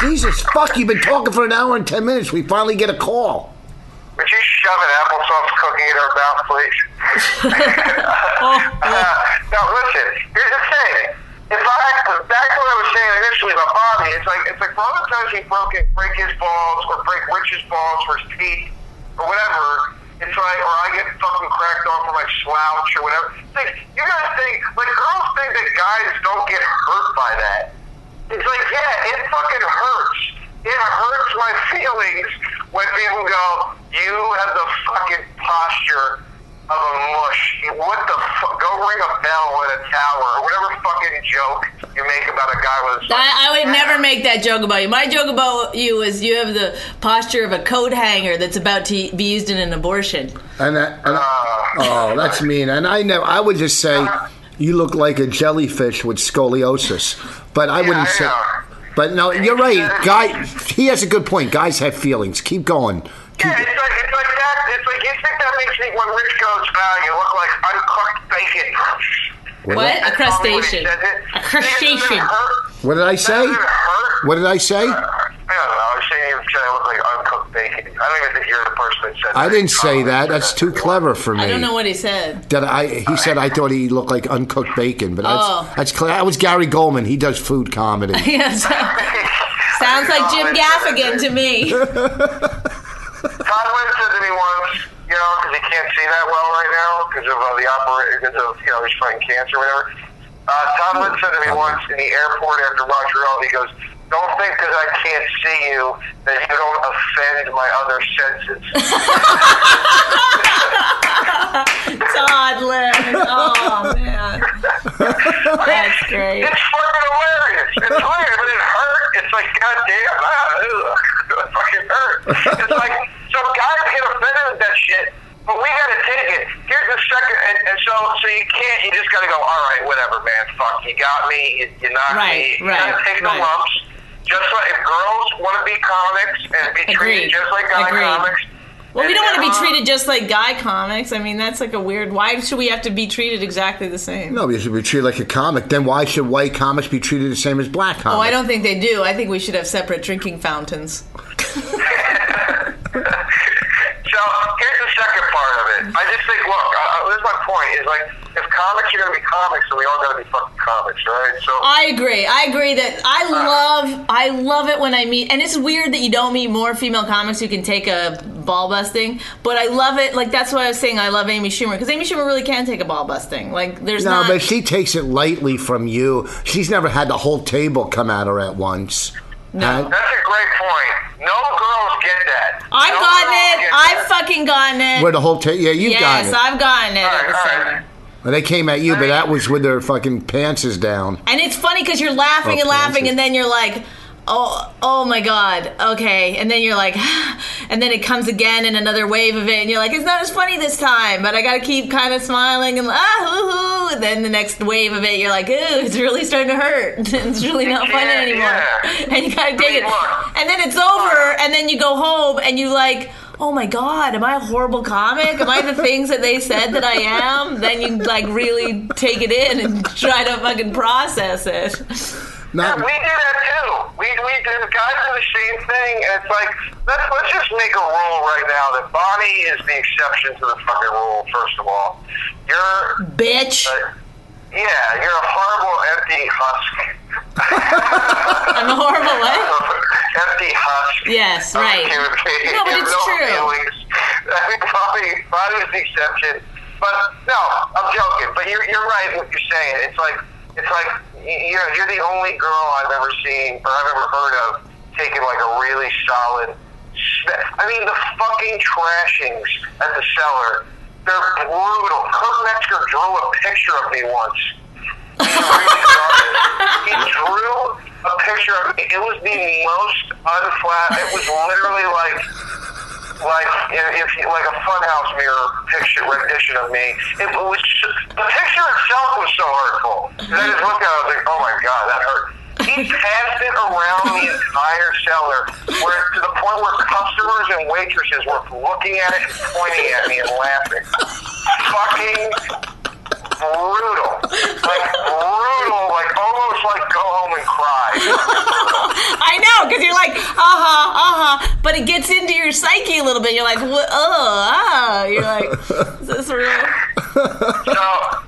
Jesus, fuck! You've been talking for an hour and ten minutes. We finally get a call. Would you shove an applesauce cookie in her mouth, please? [laughs] Oh, [laughs] Uh, now listen, here's the thing. If I back to what I was saying initially about Bobby, it's like it's like all the times he broke it, break his balls or break Rich's balls for his teeth or whatever. It's like, or I get fucking cracked off for my slouch or whatever. It's like, you guys think, like girls think that guys don't get hurt by that. It's like, yeah, it fucking hurts. It hurts my feelings when people go, you have the fucking posture of a mush. What the fuck? Go ring a bell at a tower or whatever fucking joke you make about a guy with a I, I would never make that joke about you. My joke about you is you have the posture of a coat hanger that's about to be used in an abortion. And, that, and uh. oh, that's mean. And I know. I would just say uh. you look like a jellyfish with scoliosis. But I Yeah, wouldn't I say. Know. But no, you're right. Guy, he has a good point. Guys have feelings. Keep going. Keep, Yeah, it's like it's like that. It's like you think that makes me when Rich goes, "Ah, you look like uncooked bacon." What? A what he crustacean. A crustacean. Doesn't it hurt? what did I say? Doesn't it hurt? What did I say? I don't know. I was saying you said I look like uncooked bacon. I don't even think you're the person that said that. Didn't say that. That's too clever for me. I don't know what he said. That I, he said I thought he looked like uncooked bacon, but that's Oh. that's clear. That was Gary Gulman. He does food comedy. [laughs] Yes. Sounds like Jim Gaffigan to me. [laughs] Todd Lynn said to me once, you know, because he can't see that well right now because of uh, the operation, because of you know he's fighting cancer or whatever. Uh, Todd Lynn said to me once in the airport after Montreal, he goes, "Don't think because I can't see you that you don't offend my other senses." [laughs] Todd Lynn. Oh man. That's great. It's fucking hilarious. It's hilarious, but it hurt. It's like, goddamn, ah, ugh, it fucking hurt. It's like, so guys get offended with that shit, but we gotta take it. Here's the second, and, and so, so you can't, you just gotta go, all right, whatever, man, fuck, you got me, you, you knocked Right, me. You right, gotta take right. the lumps. Just like if girls want to be comics and be Agreed. treated just like guy Agreed. comics. Well, we don't want to be treated just like guy comics. I mean, that's like a weird. Why should we have to be treated exactly the same? No, because you should be treated like a comic. Then why should white comics be treated the same as black comics? Oh, I don't think they do. I think we should have separate drinking fountains. [laughs] [laughs] So here's the second part of it. I just think, look, uh, this is my point. Is like, if comics are going to be comics, then we all got to be fucking comics, right? So I agree. I agree that I uh, love I love it when I meet and it's weird that you don't meet more female comics who can take a ball busting, but I love it. Like that's why I was saying I love Amy Schumer because Amy Schumer really can take a ball busting. Like there's No, not but she takes it lightly from you. She's never had the whole table come at her at once. No. Had- that's a great point. No girls get that. I've no gotten it. I've that. fucking gotten it. Where the whole table, yeah, you've yes, gotten it. Yes, I've gotten it All right, all right. Center. Well, they came at you, but that was with their fucking pants is down. And it's funny because you're laughing Oh, and laughing, fancy. and then you're like, oh, oh my god, okay. And then you're like, [sighs] and then it comes again in another wave of it, and you're like, it's not as funny this time, but I gotta keep kind of smiling and ah, hoo hoo. And then the next wave of it, you're like, ooh, it's really starting to hurt. [laughs] it's really not funny Yeah, anymore. yeah. And you gotta take it. And then it's over, and then you go home, and you like. Oh my God! Am I a horrible comic? Am I the things that they said that I am? Then you like really take it in and try to fucking process it. Yeah, we do that too. We we do guys do the same thing. And it's like let's let's just make a rule right now that Bonnie is the exception to the fucking rule. First of all, you're Bitch. uh, yeah, you're a horrible empty husk. [laughs] I'm a horrible what? [laughs] empty husk. Yes, right. human. No, but it's true. Feelings. I think Bonnie Bonnie is the exception. But no, I'm joking. But you're you're right in what you're saying. It's like it's like you're you're the only girl I've ever seen or I've ever heard of taking like a really solid. I mean the fucking trashings at the cellar. They're brutal. Kurt Metzger drew a picture of me once. He's [laughs] a really good artist. He drew a picture of. It was the most unflat. It was literally like like if, like a funhouse mirror picture rendition of me. It was the picture itself was so hurtful. And I just looked at it, I was like, oh my god, that hurt. He passed it around the entire cellar, where to the point where customers and waitresses were looking at it and pointing at me and laughing. Fucking brutal, like brutal, like almost like go home and cry. [laughs] I know, because you're like, uh huh, uh huh. But it gets into your psyche a little bit. You're like, what? Oh, ah. You're like, is this real? So,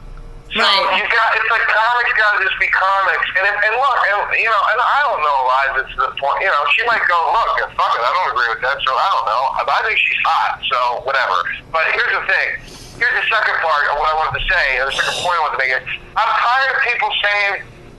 so Right. you got it's like comics got to just be comics, and if, and look, and, you know, and I don't know Iliza to the point. You know, she might go, look, fuck it, I don't agree with that, so I don't know. I think she's hot, so whatever. But here's the thing. Here's the second part of what I wanted to say, or the second point I wanted to make. Is I'm tired of people saying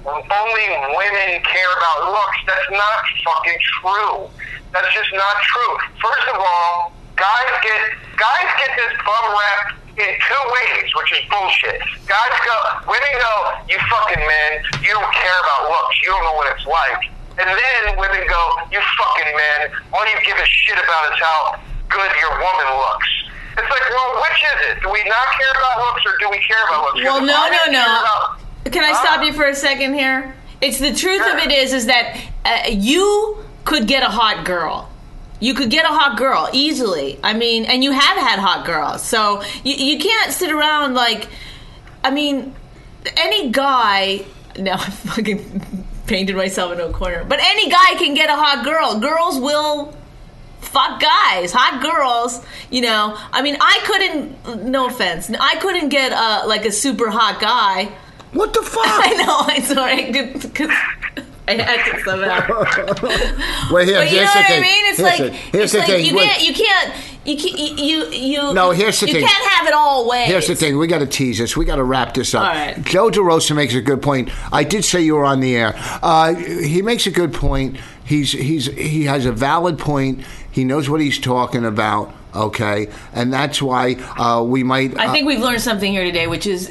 only women care about looks. That's not fucking true. That's just not true. First of all, guys get guys get this bum rap in two ways, which is bullshit. Guys go, women go, you fucking men, you don't care about looks. You don't know what it's like. And then women go, you fucking men, all you give a shit about is how good your woman looks. It's like, well, which is it? Do we not care about looks or do we care about looks? Well, no, no, no. about- Can I stop you for a second here? It's the truth of it is, is that uh, you could get a hot girl. You could get a hot girl easily. I mean, and you have had hot girls, so you, you can't sit around like. I mean, any guy. [laughs] Now I fucking painted myself into a corner. But any guy can get a hot girl. Girls will fuck guys, hot girls. You know, I mean, I couldn't. No offense, I couldn't get uh, like a super hot guy. what the fuck? [laughs] I know. I'm sorry. I had to somehow. [laughs] Well, here, But you know what the I thing. mean? It's here's like the, here's it's the like thing. you Wait, can't you can't you can't you you No, here's the you thing. can't have it all ways. Here's the thing. We got to tease this. We got to wrap this up. All right. Joe DeRosa makes a good point. I did say you were on the air. Uh, he makes a good point. He's he's he has a valid point. He knows what he's talking about. Okay, and that's why uh, we might. I uh, think we've learned something here today, which is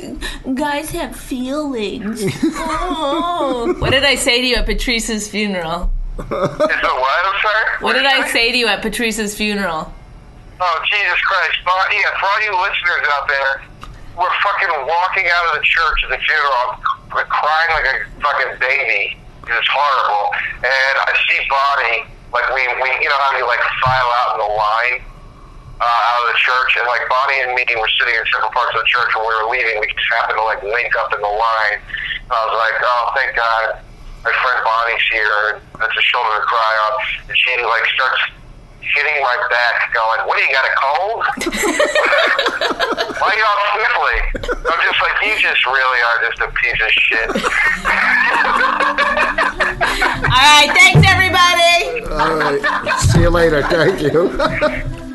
guys have feelings. [laughs] oh. What did I say to you at Patrice's funeral? [laughs] Is it what? I'm sorry? What did I say to you at Patrice's funeral? Oh, Jesus Christ. But, yeah, for all you listeners out there, we're fucking walking out of the church at the funeral. I'm crying like a fucking baby. It's horrible. And I see Bonnie, like, we, we you know how you, like, file out in the line uh, out of the church? And, like, Bonnie and me were sitting in separate parts of the church. When we were leaving, we just happened to, like, link up in the line. And I was like, oh, thank God. My friend Bonnie's here. And that's a shoulder to cry on. And she, like, starts hitting my back, going, "What do you got a cold? Why are you all sniffly?" I'm just like, "You just really are just a piece of shit." All right, thanks everybody. All right. See you later. Thank you. [laughs]